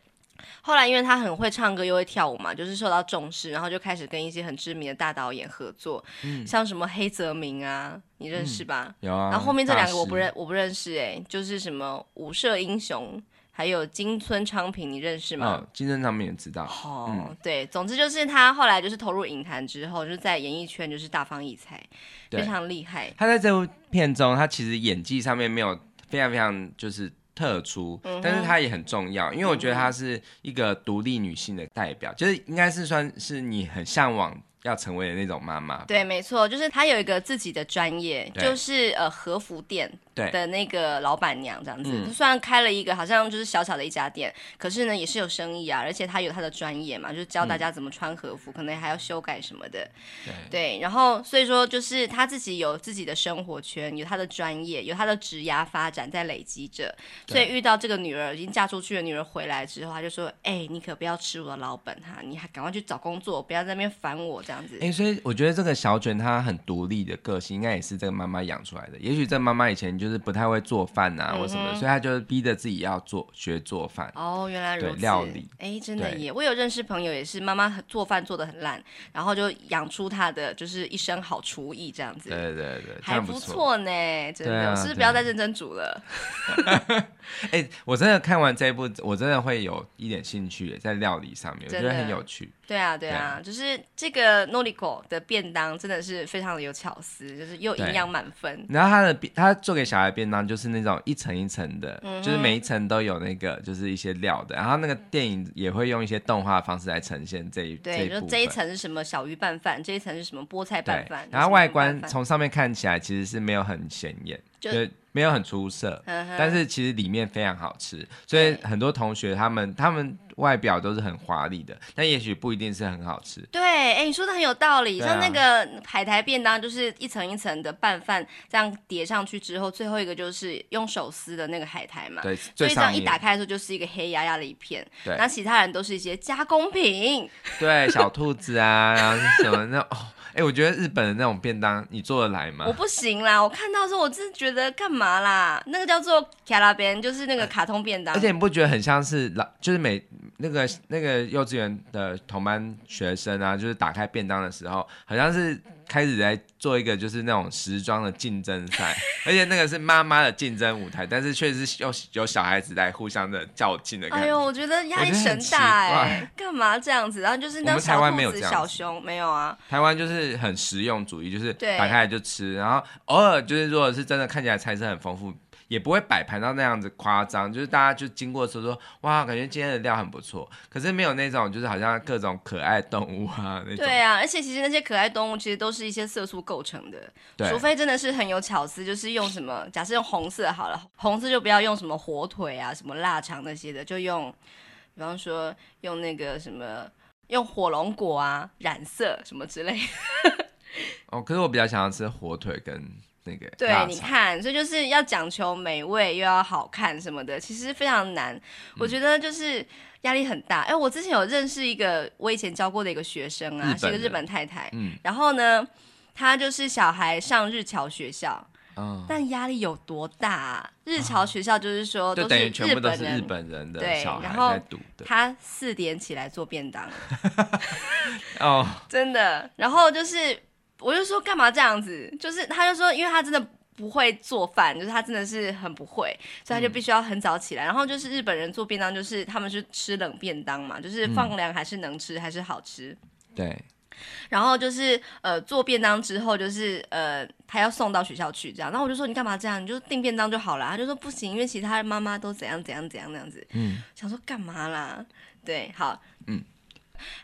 后来，因为他很会唱歌又会跳舞嘛，就是受到重视，然后就开始跟一些很知名的大导演合作，嗯、像什么黑泽明啊，你认识吧？嗯、有啊。然后后面这两个我不认，我不认识哎、欸，就是什么舞社英雄，还有金村昌平，你认识吗？哦、金村昌平也知道。哦，嗯、对，总之就是他后来就是投入影坛之后，就是在演艺圈就是大放异彩，非常厉害。他在这部片中，他其实演技上面没有非常非常就是。特殊，但是她也很重要，因为我觉得她是一个独立女性的代表，就是应该是算是你很向往要成为的那种妈妈。对，没错，就是她有一个自己的专业，就是呃和服店。对的那个老板娘这样子，嗯、虽然开了一个好像就是小小的一家店，可是呢也是有生意啊，而且她有她的专业嘛，就是教大家怎么穿和服，嗯、可能还要修改什么的。对，对，然后所以说就是她自己有自己的生活圈，有她的专业，有她的职涯发展在累积着，所以遇到这个女儿已经嫁出去的女儿回来之后，她就说：“哎、欸，你可不要吃我的老本哈，你还赶快去找工作，不要在那边烦我这样子。”哎，所以我觉得这个小卷她很独立的个性，应该也是这个妈妈养出来的。也许这妈妈以前就。就是不太会做饭啊，或什么，嗯、所以他就是逼着自己要做学做饭。哦，原来如此。料理，哎，真的耶！我有认识朋友，也是妈妈做饭做的很烂，然后就养出他的就是一身好厨艺这样子。对对对，还不错呢，真的。啊、是不是不要再认真煮了？哎，我真的看完这一部，我真的会有一点兴趣在料理上面，我觉得很有趣。对啊，对啊，对就是这个 Noriko 的便当真的是非常的有巧思，就是又营养满分。然后他的他做给小孩便当就是那种一层一层的，嗯、就是每一层都有那个就是一些料的。然后那个电影也会用一些动画方式来呈现这一对，这就这一层是什么小鱼拌饭，这一层是什么菠菜拌饭。然后外观从上面看起来其实是没有很显眼，就。就没有很出色，但是其实里面非常好吃，所以很多同学他们他们外表都是很华丽的，但也许不一定是很好吃。对，哎，你说的很有道理。啊、像那个海苔便当，就是一层一层的拌饭这样叠上去之后，最后一个就是用手撕的那个海苔嘛。对，所以这样一打开的时候就是一个黑压压的一片。对，那其他人都是一些加工品。对，小兔子啊，然后是什么那哦。哎、欸，我觉得日本的那种便当，你做得来吗？我不行啦，我看到的时候，我真的觉得干嘛啦？那个叫做卡拉边，就是那个卡通便当。而且你不觉得很像是老，就是每那个那个幼稚园的同班学生啊，就是打开便当的时候，好像是。开始在做一个就是那种时装的竞争赛，而且那个是妈妈的竞争舞台，但是确实是有有小孩子在互相的较劲的感觉。哎呦，我觉得压力神大哎，干嘛这样子？然后就是那小兔子、小熊没有啊？台湾就是很实用主义，就是打开来就吃，然后偶尔就是如果是真的看起来菜色很丰富。也不会摆盘到那样子夸张，就是大家就经过的时候说，哇，感觉今天的料很不错。可是没有那种，就是好像各种可爱动物啊那种。对啊，而且其实那些可爱动物其实都是一些色素构成的，除非真的是很有巧思，就是用什么，假设用红色好了，红色就不要用什么火腿啊、什么腊肠那些的，就用，比方说用那个什么，用火龙果啊染色什么之类的。哦，可是我比较想要吃火腿跟。那个对，你看，所以就是要讲求美味又要好看什么的，其实非常难。嗯、我觉得就是压力很大。哎，我之前有认识一个我以前教过的一个学生啊，是一个日本太太。嗯，然后呢，他就是小孩上日侨学校，嗯，但压力有多大啊？日侨学校就是说，都是全部都是日本人的小孩在读的。他四点起来做便当，哦，真的。然后就是。我就说干嘛这样子？就是他就说，因为他真的不会做饭，就是他真的是很不会，所以他就必须要很早起来。嗯、然后就是日本人做便当，就是他们是吃冷便当嘛，就是放凉还是能吃，还是好吃。对。然后就是呃做便当之后，就是呃他要送到学校去这样。然后我就说你干嘛这样？你就订便当就好了。他就说不行，因为其他的妈妈都怎样怎样怎样那样子。嗯。想说干嘛啦？对，好，嗯。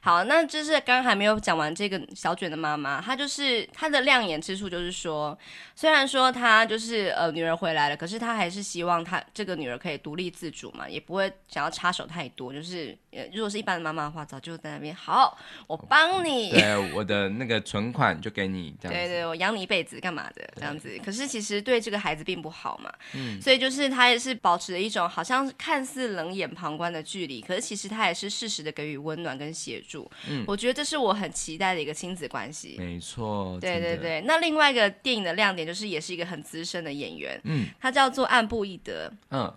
好，那就是刚刚还没有讲完这个小卷的妈妈，她就是她的亮眼之处，就是说，虽然说她就是呃女儿回来了，可是她还是希望她这个女儿可以独立自主嘛，也不会想要插手太多。就是呃，如果是一般的妈妈的话，早就在那边好，我帮你，对，我的那个存款就给你，这样子，对对，我养你一辈子干嘛的这样子。可是其实对这个孩子并不好嘛，嗯，所以就是他也是保持了一种好像看似冷眼旁观的距离，可是其实他也是适时的给予温暖跟。协助，嗯，我觉得这是我很期待的一个亲子关系。没错，对对对。那另外一个电影的亮点就是，也是一个很资深的演员，嗯，他叫做岸部一德，嗯，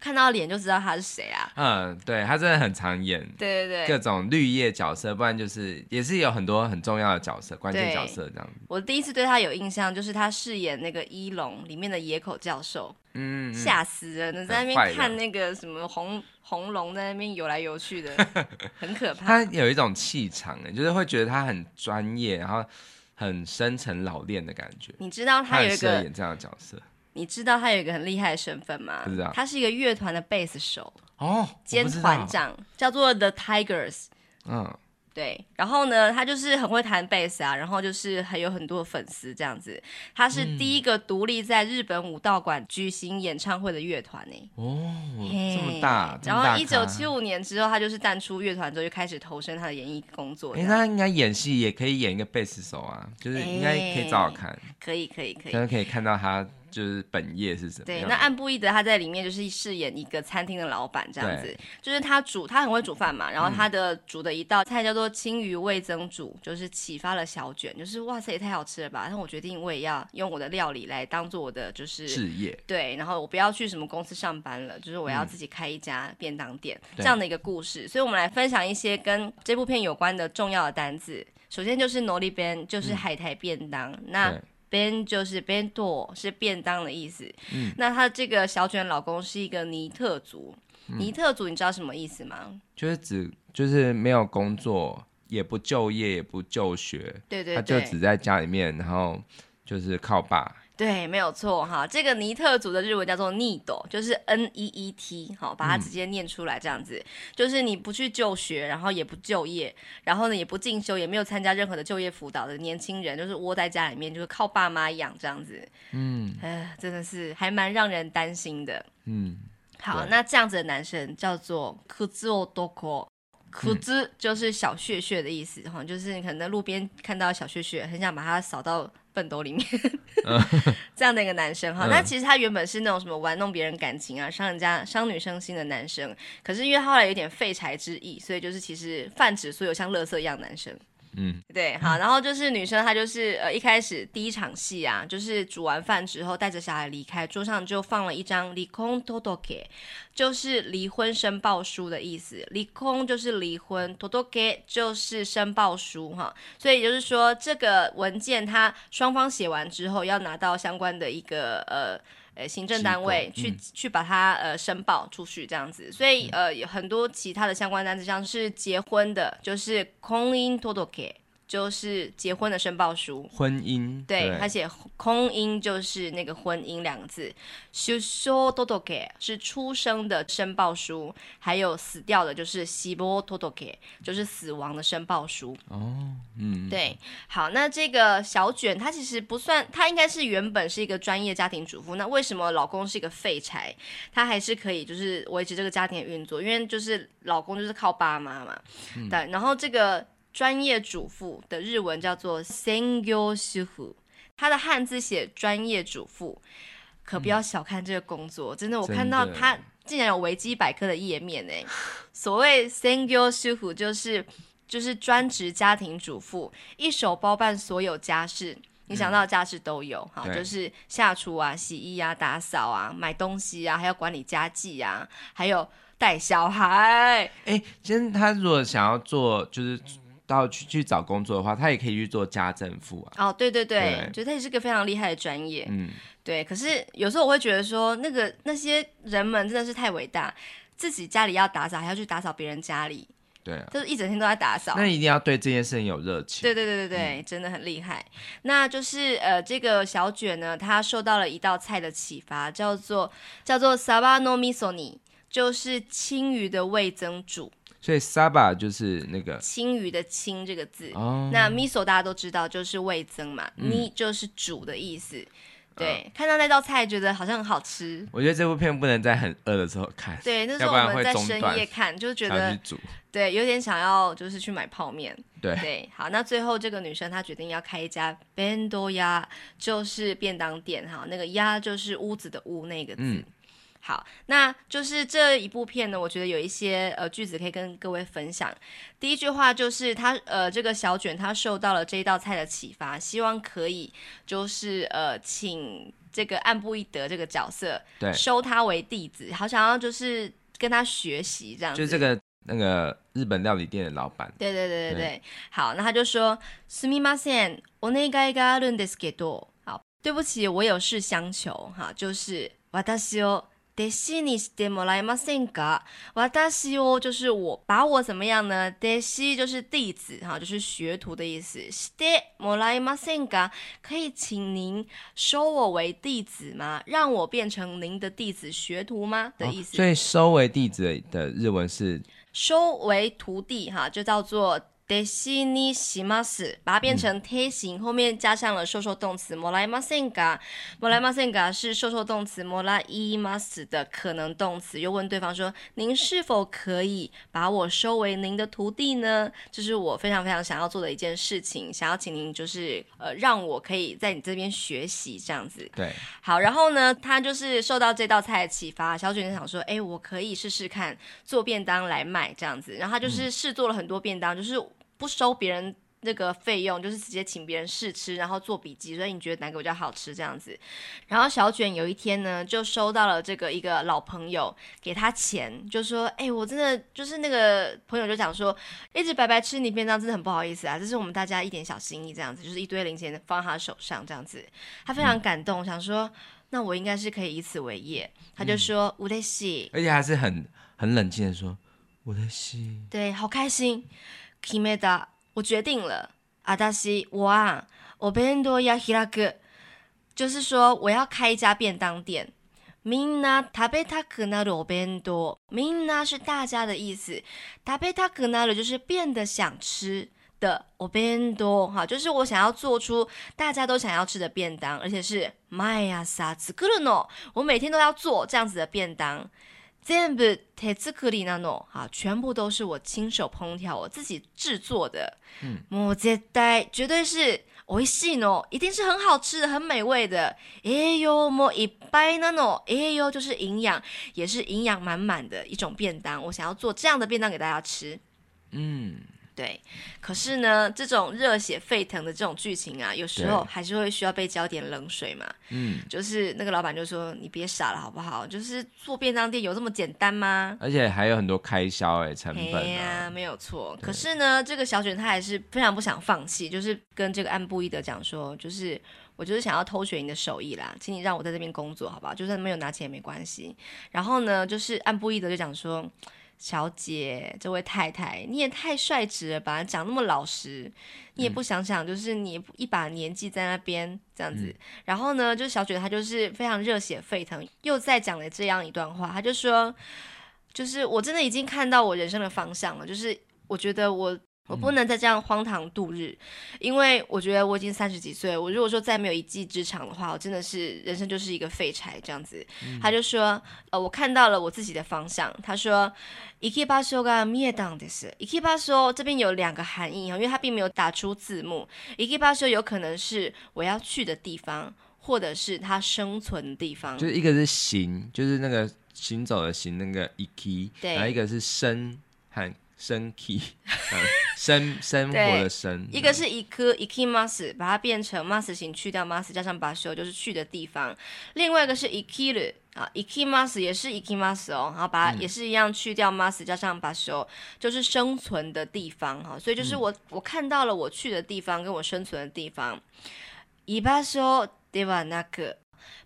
看到脸就知道他是谁啊，嗯，对，他真的很常演，对对对，各种绿叶角色，不然就是也是有很多很重要的角色，关键角色这样子。我第一次对他有印象，就是他饰演那个一龙里面的野口教授。嗯，吓死人了！在那边看那个什么红红龙在那边游来游去的，很可怕。他有一种气场，哎，就是会觉得他很专业，然后很深沉老练的感觉。你知道他有一个演这样的角色？你知道他有一个很厉害的身份吗？不知道。他是一个乐团的贝斯手哦，兼团长，叫做 The Tigers。嗯。对，然后呢，他就是很会弹贝斯啊，然后就是还有很多粉丝这样子。他是第一个独立在日本武道馆举行演唱会的乐团呢。哦，这么大。然后一九七五年之后，他就是淡出乐团之后，就开始投身他的演艺工作。哎，那应该演戏也可以演一个贝斯手啊，就是应该可以找找看。可以，可以，可以。可以看到他。就是本业是什么？对，那岸布一德他在里面就是饰演一个餐厅的老板这样子，就是他煮，他很会煮饭嘛，然后他的煮的一道菜叫做青鱼味增煮，就是启发了小卷，就是哇塞也太好吃了吧！然后我决定我也要用我的料理来当做我的就是事业，对，然后我不要去什么公司上班了，就是我要自己开一家便当店、嗯、这样的一个故事。所以我们来分享一些跟这部片有关的重要的单字。首先就是のり弁，就是海苔便当，嗯、那。便就是 ben do，是便当的意思。嗯，那他这个小卷老公是一个尼特族，嗯、尼特族你知道什么意思吗？就是指就是没有工作，也不就业，也不就学，对对对，他就只在家里面，然后就是靠爸。对，没有错哈。这个尼特族的日文叫做 “need”，就是 N E E T，好，把它直接念出来，这样子、嗯，就是你不去就学，然后也不就业，然后呢也不进修，也没有参加任何的就业辅导的年轻人，就是窝在家里面，就是靠爸妈养这样子。嗯，哎，真的是还蛮让人担心的。嗯，好，那这样子的男生叫做クズ男。苦兹就是小屑屑的意思哈、嗯，就是你可能在路边看到小屑屑，很想把它扫到粪斗里面，嗯、这样的一个男生哈。那、嗯、其实他原本是那种什么玩弄别人感情啊、伤人家、伤女生心的男生，可是因为他后来有点废柴之意，所以就是其实泛指所有像乐色一样男生。嗯，对，好，然后就是女生，她就是呃一开始第一场戏啊，就是煮完饭之后带着小孩离开，桌上就放了一张离婚届，就是离婚申报书的意思。离婚就是离婚，届就是申报书哈，所以就是说这个文件它双方写完之后要拿到相关的一个呃。呃，行政单位去、嗯、去把它呃申报出去这样子，所以呃有很多其他的相关单子，像是结婚的，就是婚姻届。就是结婚的申报书，婚姻对，他写空音就是那个婚姻两个字，修修多多给是出生的申报书，还有死掉的就是死亡届，就是死亡的申报书。哦，嗯，对，好，那这个小卷她其实不算，她应该是原本是一个专业家庭主妇，那为什么老公是一个废柴，她还是可以就是维持这个家庭的运作？因为就是老公就是靠爸妈嘛，嗯、对，然后这个。专业主妇的日文叫做専业主妇，他的汉字写专业主妇，可不要小看这个工作，嗯、真的，我看到他竟然有维基百科的页面呢。所谓専业主妇就是就是专职家庭主妇，一手包办所有家事，你想到的家事都有哈、嗯，就是下厨啊、洗衣啊、打扫啊、买东西啊，还要管理家计啊，还有带小孩。哎，其实他如果想要做，就是。到去去找工作的话，他也可以去做家政妇啊。哦，对对对，觉得他也是个非常厉害的专业。嗯，对。可是有时候我会觉得说，那个那些人们真的是太伟大，自己家里要打扫，还要去打扫别人家里。对啊，就是一整天都在打扫。那一定要对这件事情有热情。对对对对对，嗯、真的很厉害。那就是呃，这个小卷呢，他受到了一道菜的启发，叫做叫做サバの味噌煮，就是青鱼的味噌煮。 所以 saba 就是那个青鱼的青这个字，哦、那 miso 大家都知道就是味增嘛，你、嗯、就是煮的意思。对、哦，看到那道菜觉得好像很好吃。我觉得这部片不能在很饿的时候看，对，那时候我们在深夜看，就觉得对，有点想要就是去买泡面。对对，好，那最后这个女生她决定要开一家 bendo 屋，就是便当店哈，那个屋就是屋子的屋那个字。嗯好，那就是这一部片呢，我觉得有一些呃句子可以跟各位分享。第一句话就是他呃这个小卷他受到了这一道菜的启发，希望可以就是呃请这个岸部一德这个角色对收他为弟子，好想要就是跟他学习这样子。就这个那个日本料理店的老板。对对对对对。对好，那他就说すみません、お愿いがあるんですけど。好，对不起，我有事相求哈，就是私を 弟子にしてもらえませんか？私を就是我，把我怎么样呢？弟子就是弟子哈，就是学徒的意思。してもらえませんか？可以请您收我为弟子吗？让我变成您的弟子学徒吗？的意思。哦，所以收为弟子的日文是收为徒弟哈，就叫做。 弟子にします，把它变成贴形，后面加上了受受动词もらえませんか？もらえませんか是受受动词もらいます的可能动词，又问对方说：“您是否可以把我收为您的徒弟呢？”这是我非常非常想要做的一件事情，想要请您就是呃让我可以在你这边学习这样子。对，好，然后呢，他就是受到这道菜的启发，小卷就想说：“哎，我可以试试看做便当来卖这样子。”然后他就是试做了很多便当，就是。 不收别人那个费用，就是直接请别人试吃，然后做笔记。所以你觉得哪个比较好吃这样子？然后小卷有一天呢，就收到了这个一个老朋友给他钱，就说：“哎、欸，我真的就是那个朋友就讲说，一直白白吃你便当真的很不好意思啊，这是我们大家一点小心意这样子，就是一堆零钱放在他手上这样子。他非常感动，嗯、想说那我应该是可以以此为业。他就说うれしい，而且还是很很冷静的说うれしい，对，好开心。 决めた 我决定了，阿达西，我啊，お弁当屋开く，就是说我要开一家便当店。みんな食べたくなるお弁当，みんな是大家的意思，食べたくなる就是变得想吃的お弁当，哈，就是我想要做出大家都想要吃的便当，而且是毎朝作るの，我每天都要做这样子的便当。 全部手作りなの，哈，全部都是我亲手烹调，我自己制作的。嗯，もう绝対绝对是美味しいの，一定是很好吃的、很美味的。栄养もいっぱいなの，栄养就是营养，也是营养满满的一种便当。我想要做这样的便当给大家吃。嗯。 对，可是呢，这种热血沸腾的这种剧情啊，有时候还是会需要被浇点冷水嘛。嗯，就是那个老板就说：“你别傻了，好不好？就是做便当店有这么简单吗？而且还有很多开销哎，成本、啊。”哎呀，没有错。可是呢，这个小卷他还是非常不想放弃，就是跟这个安布伊德讲说：“就是我就是想要偷学你的手艺啦，请你让我在这边工作，好不好？就算没有拿钱也没关系。”然后呢，就是安布伊德就讲说。小姐，这位太太，你也太率直了吧？讲那么老实，你也不想想，就是你一把年纪在那边这样子。嗯、然后呢，就是小雪她就是非常热血沸腾，又再讲了这样一段话，她就说，就是我真的已经看到我人生的方向了，就是我觉得我。我不能再这样荒唐度日，因为我觉得我已经三十几岁，我如果说再没有一技之长的话，我真的是人生就是一个废柴这样子。嗯、他就说，呃，我看到了我自己的方向。他说，行き场所が见えたんです。行き场所这边有两个含义，因为他并没有打出字幕。行き场所有可能是我要去的地方，或者是他生存的地方。就是一个是行，就是那个行走的行，那个行き，对，然后一个是生和。 生气，生生活的生，一个是一颗一 k mas，把它变成 mas 型，去掉 mas 加上把手，就是去的地方。另外一个是一 k 的啊，一 k mas 也是一 k mas 哦，然后把它也是一样去掉 mas 加上把手，就是生存的地方哈。所以就是我、嗯、我看到了我去的地方跟我生存的地方。一把手ではなく，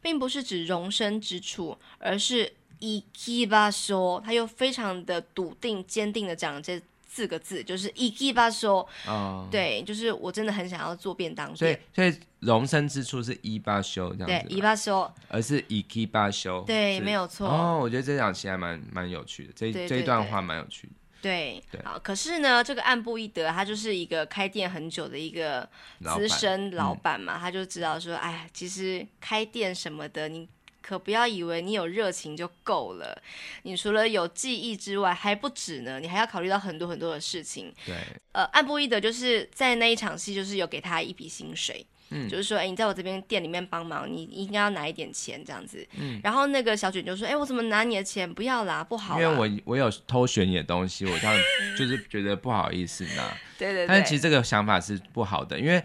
并不是指容身之处，而是。 行き场所，他又非常的笃定、坚定的讲了这四个字，就是行き场所。哦，对，就是我真的很想要做便当店。所以，所以容身之处是一场所这样子。对，一场所，而是行き场所。对，没有错。哦，我觉得这两期还蛮蛮有趣的，这对对对这一段话蛮有趣的。对，对，好。可是呢，这个岸部一德他就是一个开店很久的一个资深老板嘛，嗯、他就知道说，哎，其实开店什么的，你。 可不要以为你有热情就够了，你除了有记忆之外还不止呢，你还要考虑到很多很多的事情。对，呃，岸部一德就是在那一场戏，就是有给他一笔薪水，嗯，就是说，哎，你在我这边店里面帮忙，你应该要拿一点钱这样子。嗯，然后那个小卷就说，哎，我怎么拿你的钱？不要啦，不好。因为我我有偷学你的东西，我这样就是觉得不好意思拿。对，对对。但是其实这个想法是不好的，因为。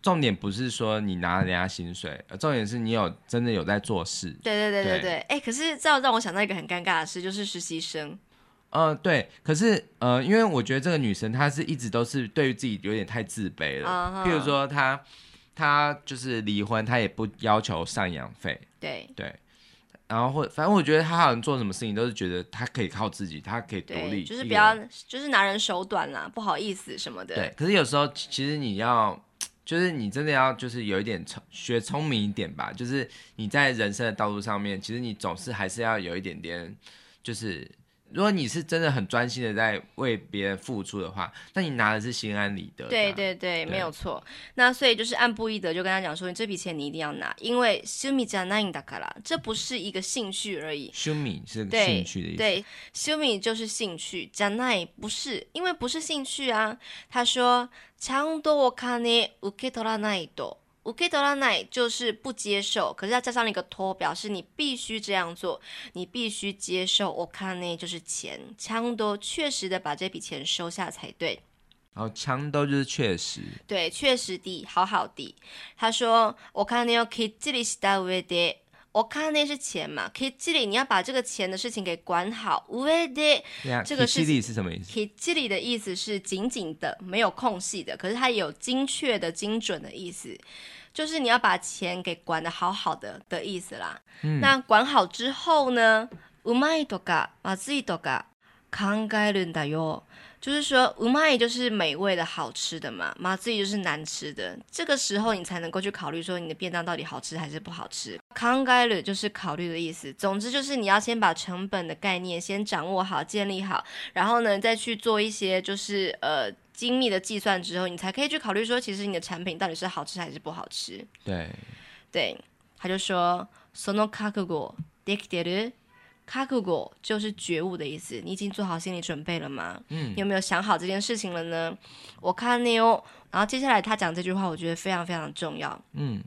重点不是说你拿人家薪水，重点是你有真的有在做事。对对对对对，哎，可是这让我想到一个很尴尬的事，就是实习生。呃，对，可是呃，因为我觉得这个女生她是一直都是对于自己有点太自卑了。Uh huh. 譬如说她她就是离婚，她也不要求赡养费。对对，然后或反正我觉得她好像做什么事情都是觉得她可以靠自己，她可以独立，就是比较就是拿人手短啦，不好意思什么的。对，可是有时候其实你要。就是你真的要，就是有一点聪学聪明一点吧。就是你在人生的道路上面，其实你总是还是要有一点点，就是。如果你是真的很专心的在为别人付出的话，那你拿的是心安理得。对对对，对没有错。那所以就是岸部一德就跟他讲说，你这笔钱你一定要拿，因为趣味じゃないんだから，这不是一个兴趣而已。趣味是兴趣的意思。对，趣味就是兴趣，じゃない不是，因为不是兴趣啊。他说，ちゃんとお金受け取らないと。 受け取らない就是不接受，可是要加上了一个托，表示你必须这样做，你必须接受。お金就是钱，ちゃんと确实的把这笔钱收下才对。然后ちゃんと就是确实，对，确实的，好好的。他说，お金をきっちりした上 で，お金是钱嘛，きっちり你要把这个钱的事情给管好。上で，这个是きっちり是什么意思？きっちり的意思是紧紧的，没有空隙的，可是它也有精确的、精准的意思。就是你要把钱给管得好好的的意思啦。嗯、那管好之后呢？うまいとか、まずいとか、 考えるんだよ。 就是说，うまい就是美味的好吃的嘛，まずい就是难吃的。这个时候你才能够去考虑说你的便当到底好吃还是不好吃。考える就是考虑的意思。总之就是你要先把成本的概念先掌握好、建立好，然后呢再去做一些就是呃精密的计算之后，你才可以去考虑说，其实你的产品到底是好吃还是不好吃。对，对，他就说，その覚悟できてる？ 覚悟就是觉悟的意思，你已经做好心理准备了吗？嗯，你有没有想好这件事情了呢？我看你哦，然后接下来他讲这句话，我觉得非常非常重要。嗯，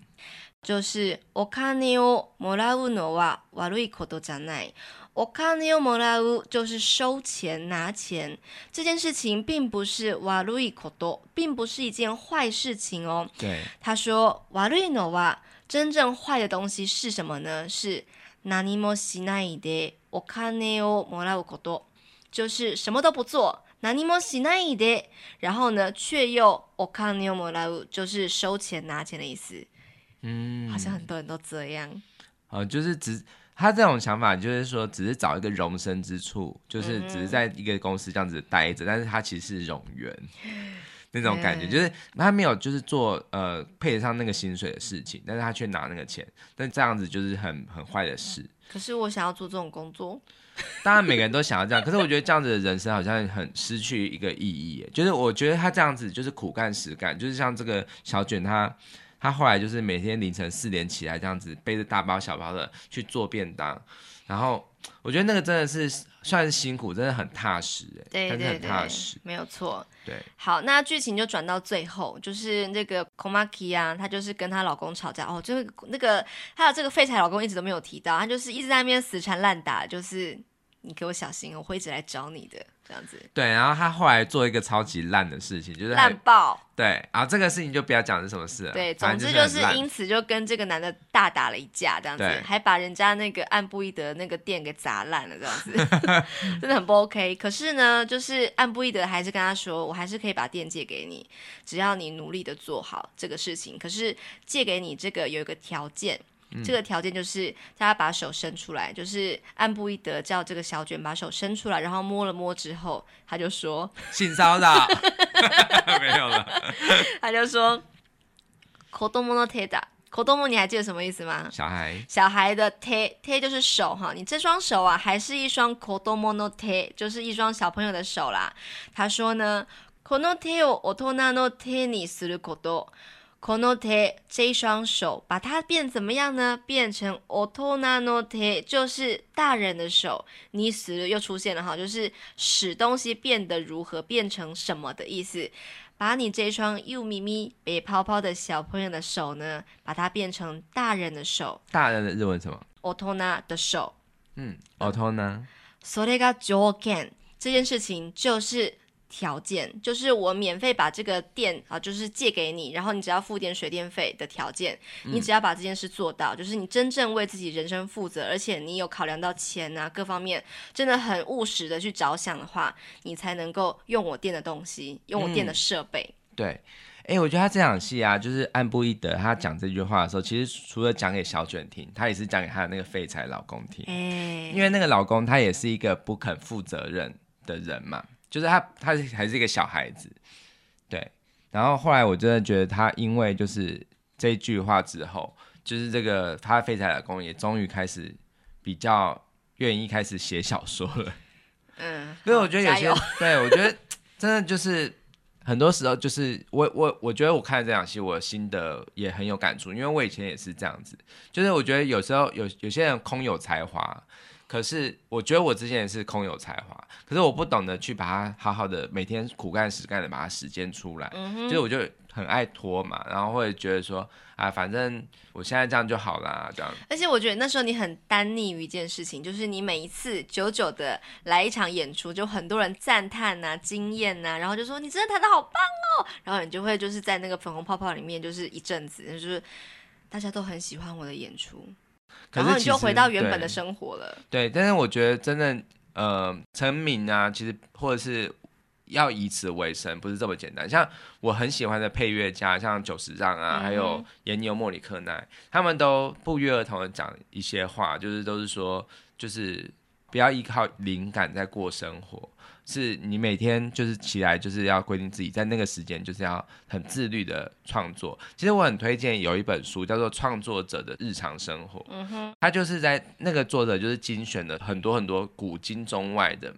就是お金をもらうのは悪いことじゃない。お金をもらう就是收钱拿钱这件事情，并不是悪いこと，并不是一件坏事情哦。对，他说悪いのは真正坏的东西是什么呢？是。 何もしないでお金をもらうこと，就是什么都不做。何もしないで，然后呢，却又お金をもらう，就是收钱拿钱的意思。嗯，好像很多人都这样。哦，就是只他这种想法，就是说只是找一个容身之处，就是只是在一个公司这样子待着，但是他其实是冗员。 那种感觉就是他没有就是做呃配得上那个薪水的事情，但是他却拿那个钱，但这样子就是很很坏的事。可是我想要做这种工作，当然每个人都想要这样，可是我觉得这样子的人生好像很失去一个意义。就是我觉得他这样子就是苦干实干，就是像这个小卷他他后来就是每天凌晨四点起来这样子背着大包小包的去做便当，然后我觉得那个真的是。算是辛苦，真的很踏实哎，对对对，很踏实，没有错。对，好，那剧情就转到最后，就是那个 Komaki 啊，她就是跟她老公吵架哦，就是那个她的这个废柴老公一直都没有提到，他就是一直在那边死缠烂打，就是你给我小心，我会一直来找你的。这样子，对，然后他后来做一个超级烂的事情，就是烂爆，对，然后这个事情就不要讲是什么事了，对，总之就是因此就跟这个男的大打了一架，这样子，对还把人家那个按布伊德那个店给砸烂了，这样子，真的很不 OK。可是呢，就是按布伊德还是跟他说，我还是可以把店借给你，只要你努力的做好这个事情。可是借给你这个有一个条件。这个条件就是叫他把手伸出来，就是岸布伊德叫这个小卷把手伸出来，然后摸了摸之后，他就说性骚扰，没有了，他就说子供の手だ，子供你还记得什么意思吗？小孩，小孩的手，手就是手哈，你这双手啊，还是一双子供の手，就是一双小朋友的手啦。他说呢，この手を大人の手にすること。 この手这一双手，把它变怎么样呢？变成大人の手，就是大人的手。你死了又出现了哈，就是使东西变得如何，变成什么的意思。把你这双幼咪咪、白泡泡的小朋友的手呢，把它变成大人的手。大人的日文什么？大人的手。嗯，大人。それが条件。这件事情就是。 条件就是我免费把这个店啊，就是借给你，然后你只要付点水电费的条件，你只要把这件事做到，嗯、就是你真正为自己人生负责，而且你有考量到钱啊各方面，真的很务实的去着想的话，你才能够用我店的东西，用我店的设备。嗯、对，哎、欸，我觉得他这场戏啊，就是安布伊德他讲这句话的时候，其实除了讲给小卷听，他也是讲给他的那个废柴老公听，欸、因为那个老公他也是一个不肯负责任的人嘛。就是他，他还是一个小孩子，对。然后后来我真的觉得他，因为就是这句话之后，就是这个他废柴老公也终于开始比较愿意开始写小说了。嗯，因为我觉得有些，对，我觉得真的就是很多时候就是我我我觉得我看这场戏，我心得也很有感触，因为我以前也是这样子，就是我觉得有时候有有些人空有才华。可是我觉得我之前也是空有才华，可是我不懂得去把它好好的每天苦干实干的把它实践出来，嗯、哼就是我就很爱拖嘛，然后会觉得说啊，反正我现在这样就好啦，这样。而且我觉得那时候你很单溺于一件事情，就是你每一次久久的来一场演出，就很多人赞叹呐、惊艳呐，然后就说你真的弹的好棒哦，然后你就会就是在那个粉红泡泡里面就是一阵子，就是大家都很喜欢我的演出。然后你就回到原本的生活了。对，但是我觉得真的，呃，成名啊，其实或者是要以此为生，不是这么简单。像我很喜欢的配乐家，像久石让啊，嗯、还有岩牛莫里克奈，他们都不约而同的讲一些话，就是都是说，就是不要依靠灵感在过生活。是你每天就是起来就是要规定自己在那个时间就是要很自律的创作。其实我很推荐有一本书叫做《创作者的日常生活》，嗯哼，他就是在那个作者就是精选了很多很多古今中外的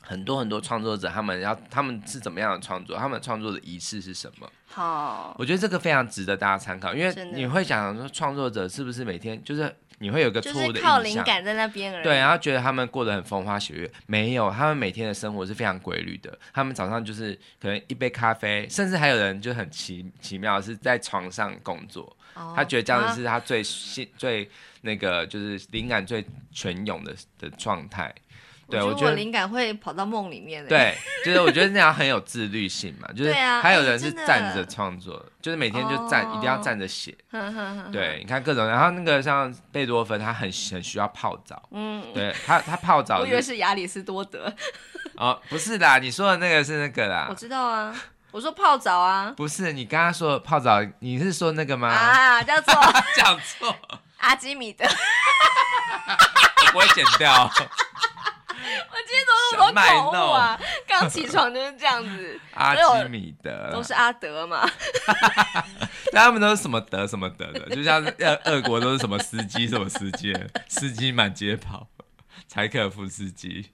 很多很多创作者，他们要他们是怎么样的创作，他们创作的仪式是什么？好，我觉得这个非常值得大家参考，因为你会想说创作者是不是每天就是。你会有个错误的印象，就是靠灵感在那边而已。对，然后觉得他们过得很风花雪月，没有，他们每天的生活是非常规律的。他们早上就是可能一杯咖啡，甚至还有人就很奇奇妙，是在床上工作。哦、他觉得这样子是他最最最那个就是灵感最泉涌的的状态。对，我觉得灵感会跑到梦里面。对，就是我觉得那样很有自律性嘛。就是还有人是站着创作，欸、就是每天就站，哦、一定要站着写。对，你看各种，然后那个像贝多芬，他很很需要泡澡。嗯，对他他泡澡。我以为是亚里士多德。哦，不是啦，你说的那个是那个啦。我知道啊，我说泡澡啊。不是，你刚刚说的泡澡，你是说那个吗？啊，叫做讲错。阿基米德。我不会剪掉。我今天怎么那么多口误啊？刚起床就是这样子。阿基米德都是阿德嘛？但他们都是什么德什么德的，就像俄俄国都是什么司机什么司机，司机满街跑，柴可夫斯基，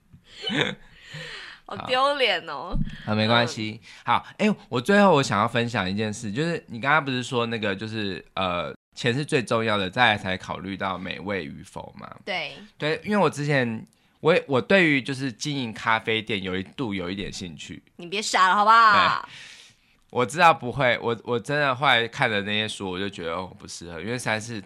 好丢脸哦。好，没关系。好，哎、欸，我最后我想要分享一件事，就是你刚刚不是说那个就是呃钱是最重要的，再来才考虑到美味与否嘛？对对，因为我之前。我我对于就是经营咖啡店有一度有一点兴趣。你别傻了好不好？我知道不会，我我真的后来看了那些书，我就觉得我不适合，因为实在是。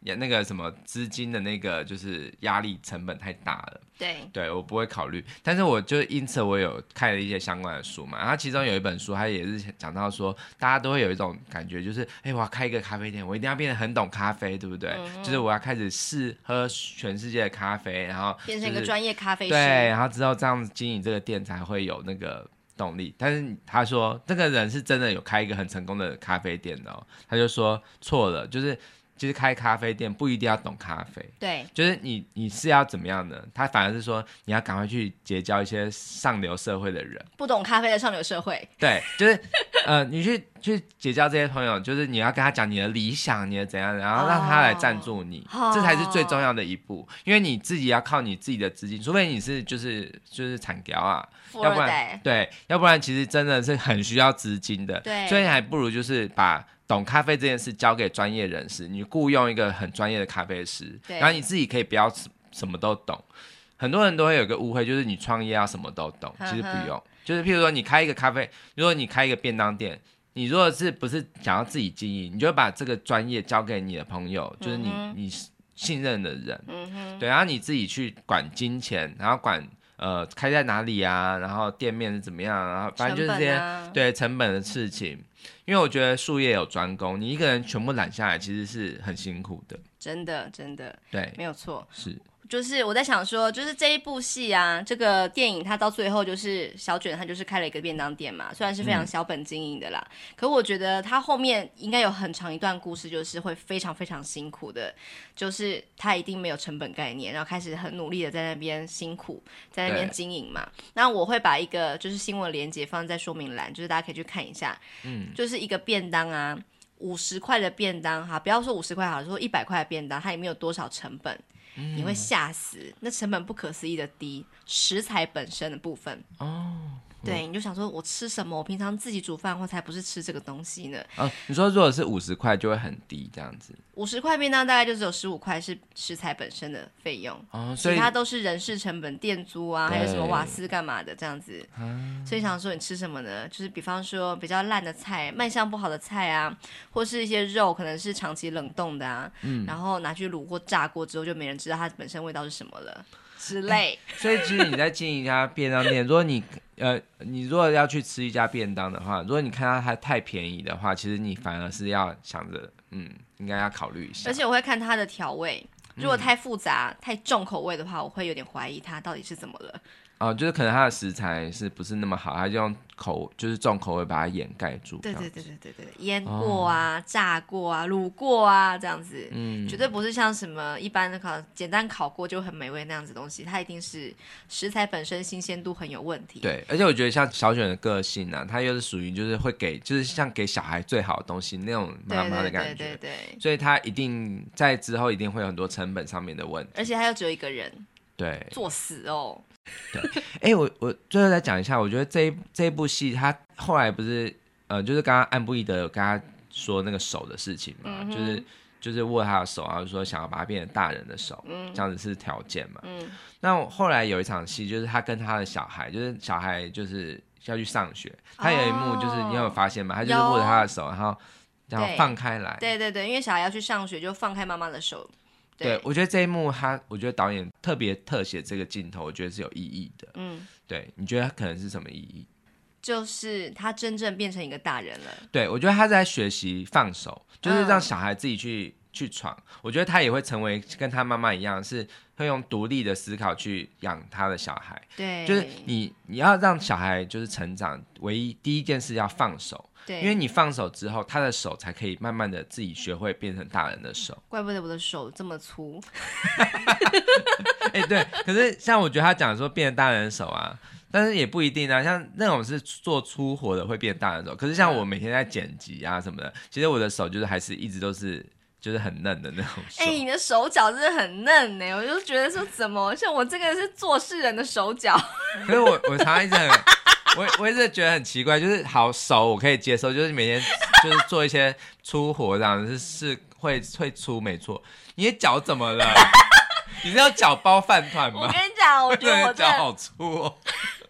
也那个什么资金的那个就是压力成本太大了，对，对我不会考虑。但是我就因此我有看了一些相关的书嘛，然后其中有一本书，它也是讲到说，大家都会有一种感觉，就是哎，我要开一个咖啡店，我一定要变得很懂咖啡，对不对？嗯、就是我要开始试喝全世界的咖啡，然后、就是、变成一个专业咖啡师，对，然后之后这样子经营这个店才会有那个动力。但是他说这个人是真的有开一个很成功的咖啡店的、哦，他就说错了，就是。就是开咖啡店不一定要懂咖啡，对，就是你你是要怎么样的？他反而是说你要赶快去结交一些上流社会的人，不懂咖啡的上流社会，对，就是呃，你去去结交这些朋友，就是你要跟他讲你的理想，你的怎样，然后让他来赞助你，哦、这才是最重要的一步，因为你自己要靠你自己的资金，除非你是就是就是产条啊，要不然对，要不然其实真的是很需要资金的，对，所以你还不如就是把。懂咖啡这件事交给专业人士，你雇佣一个很专业的咖啡师，然后你自己可以不要什么都懂。很多人都会有个误会，就是你创业要什么都懂，其实不用。就是譬如说你开一个咖啡，如果你开一个便当店，你如果是不是想要自己经营，你就把这个专业交给你的朋友，就是你你信任的人，嗯对，然后你自己去管金钱，然后管呃开在哪里啊，然后店面是怎么样，然后反正就是这些对成本的事情。因为我觉得术业有专攻，你一个人全部揽下来，其实是很辛苦的。真的，真的，对，没有错，是。就是我在想说，就是这一部戏啊，这个电影它到最后就是小卷，他就是开了一个便当店嘛，虽然是非常小本经营的啦，嗯、可我觉得他后面应该有很长一段故事，就是会非常非常辛苦的，就是他一定没有成本概念，然后开始很努力的在那边辛苦，在那边经营嘛。那我会把一个就是新闻连接放在说明栏，就是大家可以去看一下，嗯，就是一个便当啊，五十块的便当哈，不要说五十块好，说一百块的便当，它里面有多少成本？你会吓死，那成本不可思议的低，食材本身的部分哦。对，你就想说，我吃什么？我平常自己煮饭，我才不是吃这个东西呢。啊，你说如果是五十块，就会很低这样子。五十块便当大概就只有十五块是食材本身的费用，哦，所以其他都是人事成本、店租啊，还有什么瓦斯干嘛的这样子。嗯，所以想说你吃什么呢？就是比方说比较烂的菜、卖相不好的菜啊，或是一些肉可能是长期冷冻的啊，嗯，然后拿去卤或、炸过之后，就没人知道它本身味道是什么了。之类、欸，所以其实你在经营一家便当店，如果你呃，你如果要去吃一家便当的话，如果你看到它太便宜的话，其实你反而是要想着，嗯，应该要考虑一下。而且我会看它的调味，如果太复杂、嗯、太重口味的话，我会有点怀疑它到底是怎么了。哦，就是可能它的食材是不是那么好，它就用口就是重口味把它掩盖住。对对对对对对，腌过啊、哦、炸过啊、卤过啊这样子，嗯，绝对不是像什么一般的烤简单烤过就很美味那样子东西，它一定是食材本身新鲜度很有问题。对，而且我觉得像小卷的个性呢、啊，它又是属于就是会给就是像给小孩最好的东西那种妈妈的感觉，对对，对对对，所以它一定在之后一定会有很多成本上面的问题，而且它又只有一个人，对，作死哦。对，哎、欸，我我最后再讲一下，我觉得这一这一部戏，他后来不是呃，就是刚刚按部一德有跟他说那个手的事情嘛，嗯、就是就是握他的手，然后说想要把他变成大人的手，嗯、这样子是条件嘛。嗯，那后来有一场戏，就是他跟他的小孩，就是小孩就是要去上学，他有一幕就是你有发现吗？他就是握着他的手，然后然后放开来，对对对，因为小孩要去上学，就放开妈妈的手。对，对，我觉得这一幕他，我觉得导演特别特写这个镜头，我觉得是有意义的。嗯，对，你觉得他可能是什么意义？就是他真正变成一个大人了。对，我觉得他在学习放手，就是让小孩自己去、嗯、去闯。我觉得他也会成为跟他妈妈一样，是会用独立的思考去养他的小孩。对，就是你你要让小孩就是成长，唯一第一件事要放手。对，因为你放手之后，他的手才可以慢慢的自己学会变成大人的手。怪不得我的手这么粗。哎、欸，对，可是像我觉得他讲说变成大人的手啊，但是也不一定啊。像那种是做粗活的会变大人的手，可是像我每天在剪辑啊什么的，其实我的手就是还是一直都是就是很嫩的那种手。哎、欸，你的手脚真的很嫩呢，我就觉得说怎么像我这个是做事人的手脚。可是我我常常一直很。我我一直觉得很奇怪，就是好熟我可以接受，就是每天 就是做一些粗活这样子是是会会粗没错。你的脚怎么了？你是要脚包饭团吗？我跟你讲，我觉得我脚好粗哦，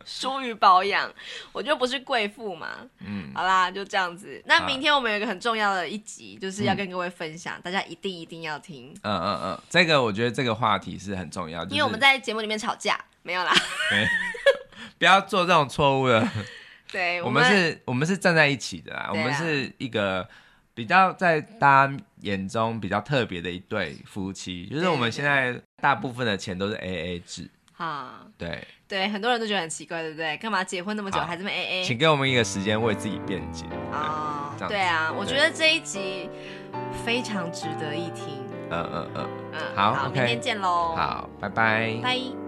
疏于保养，我就不是贵妇嘛。嗯，好啦，就这样子。那明天我们有一个很重要的一集，就是要跟各位分享，嗯、大家一定一定要听。嗯嗯嗯，这个我觉得这个话题是很重要，就是、因为我们在节目里面吵架没有啦。不要做这种错误的。对，我们是，我们是站在一起的啦。我们是一个比较在大家眼中比较特别的一对夫妻，就是我们现在大部分的钱都是 AA 制。哈，对对，很多人都觉得很奇怪，对不对？干嘛结婚那么久还这么 AA？请给我们一个时间为自己辩解。哦，对啊，我觉得这一集非常值得一听。嗯嗯嗯，嗯，好，明天见喽。好，拜拜。拜。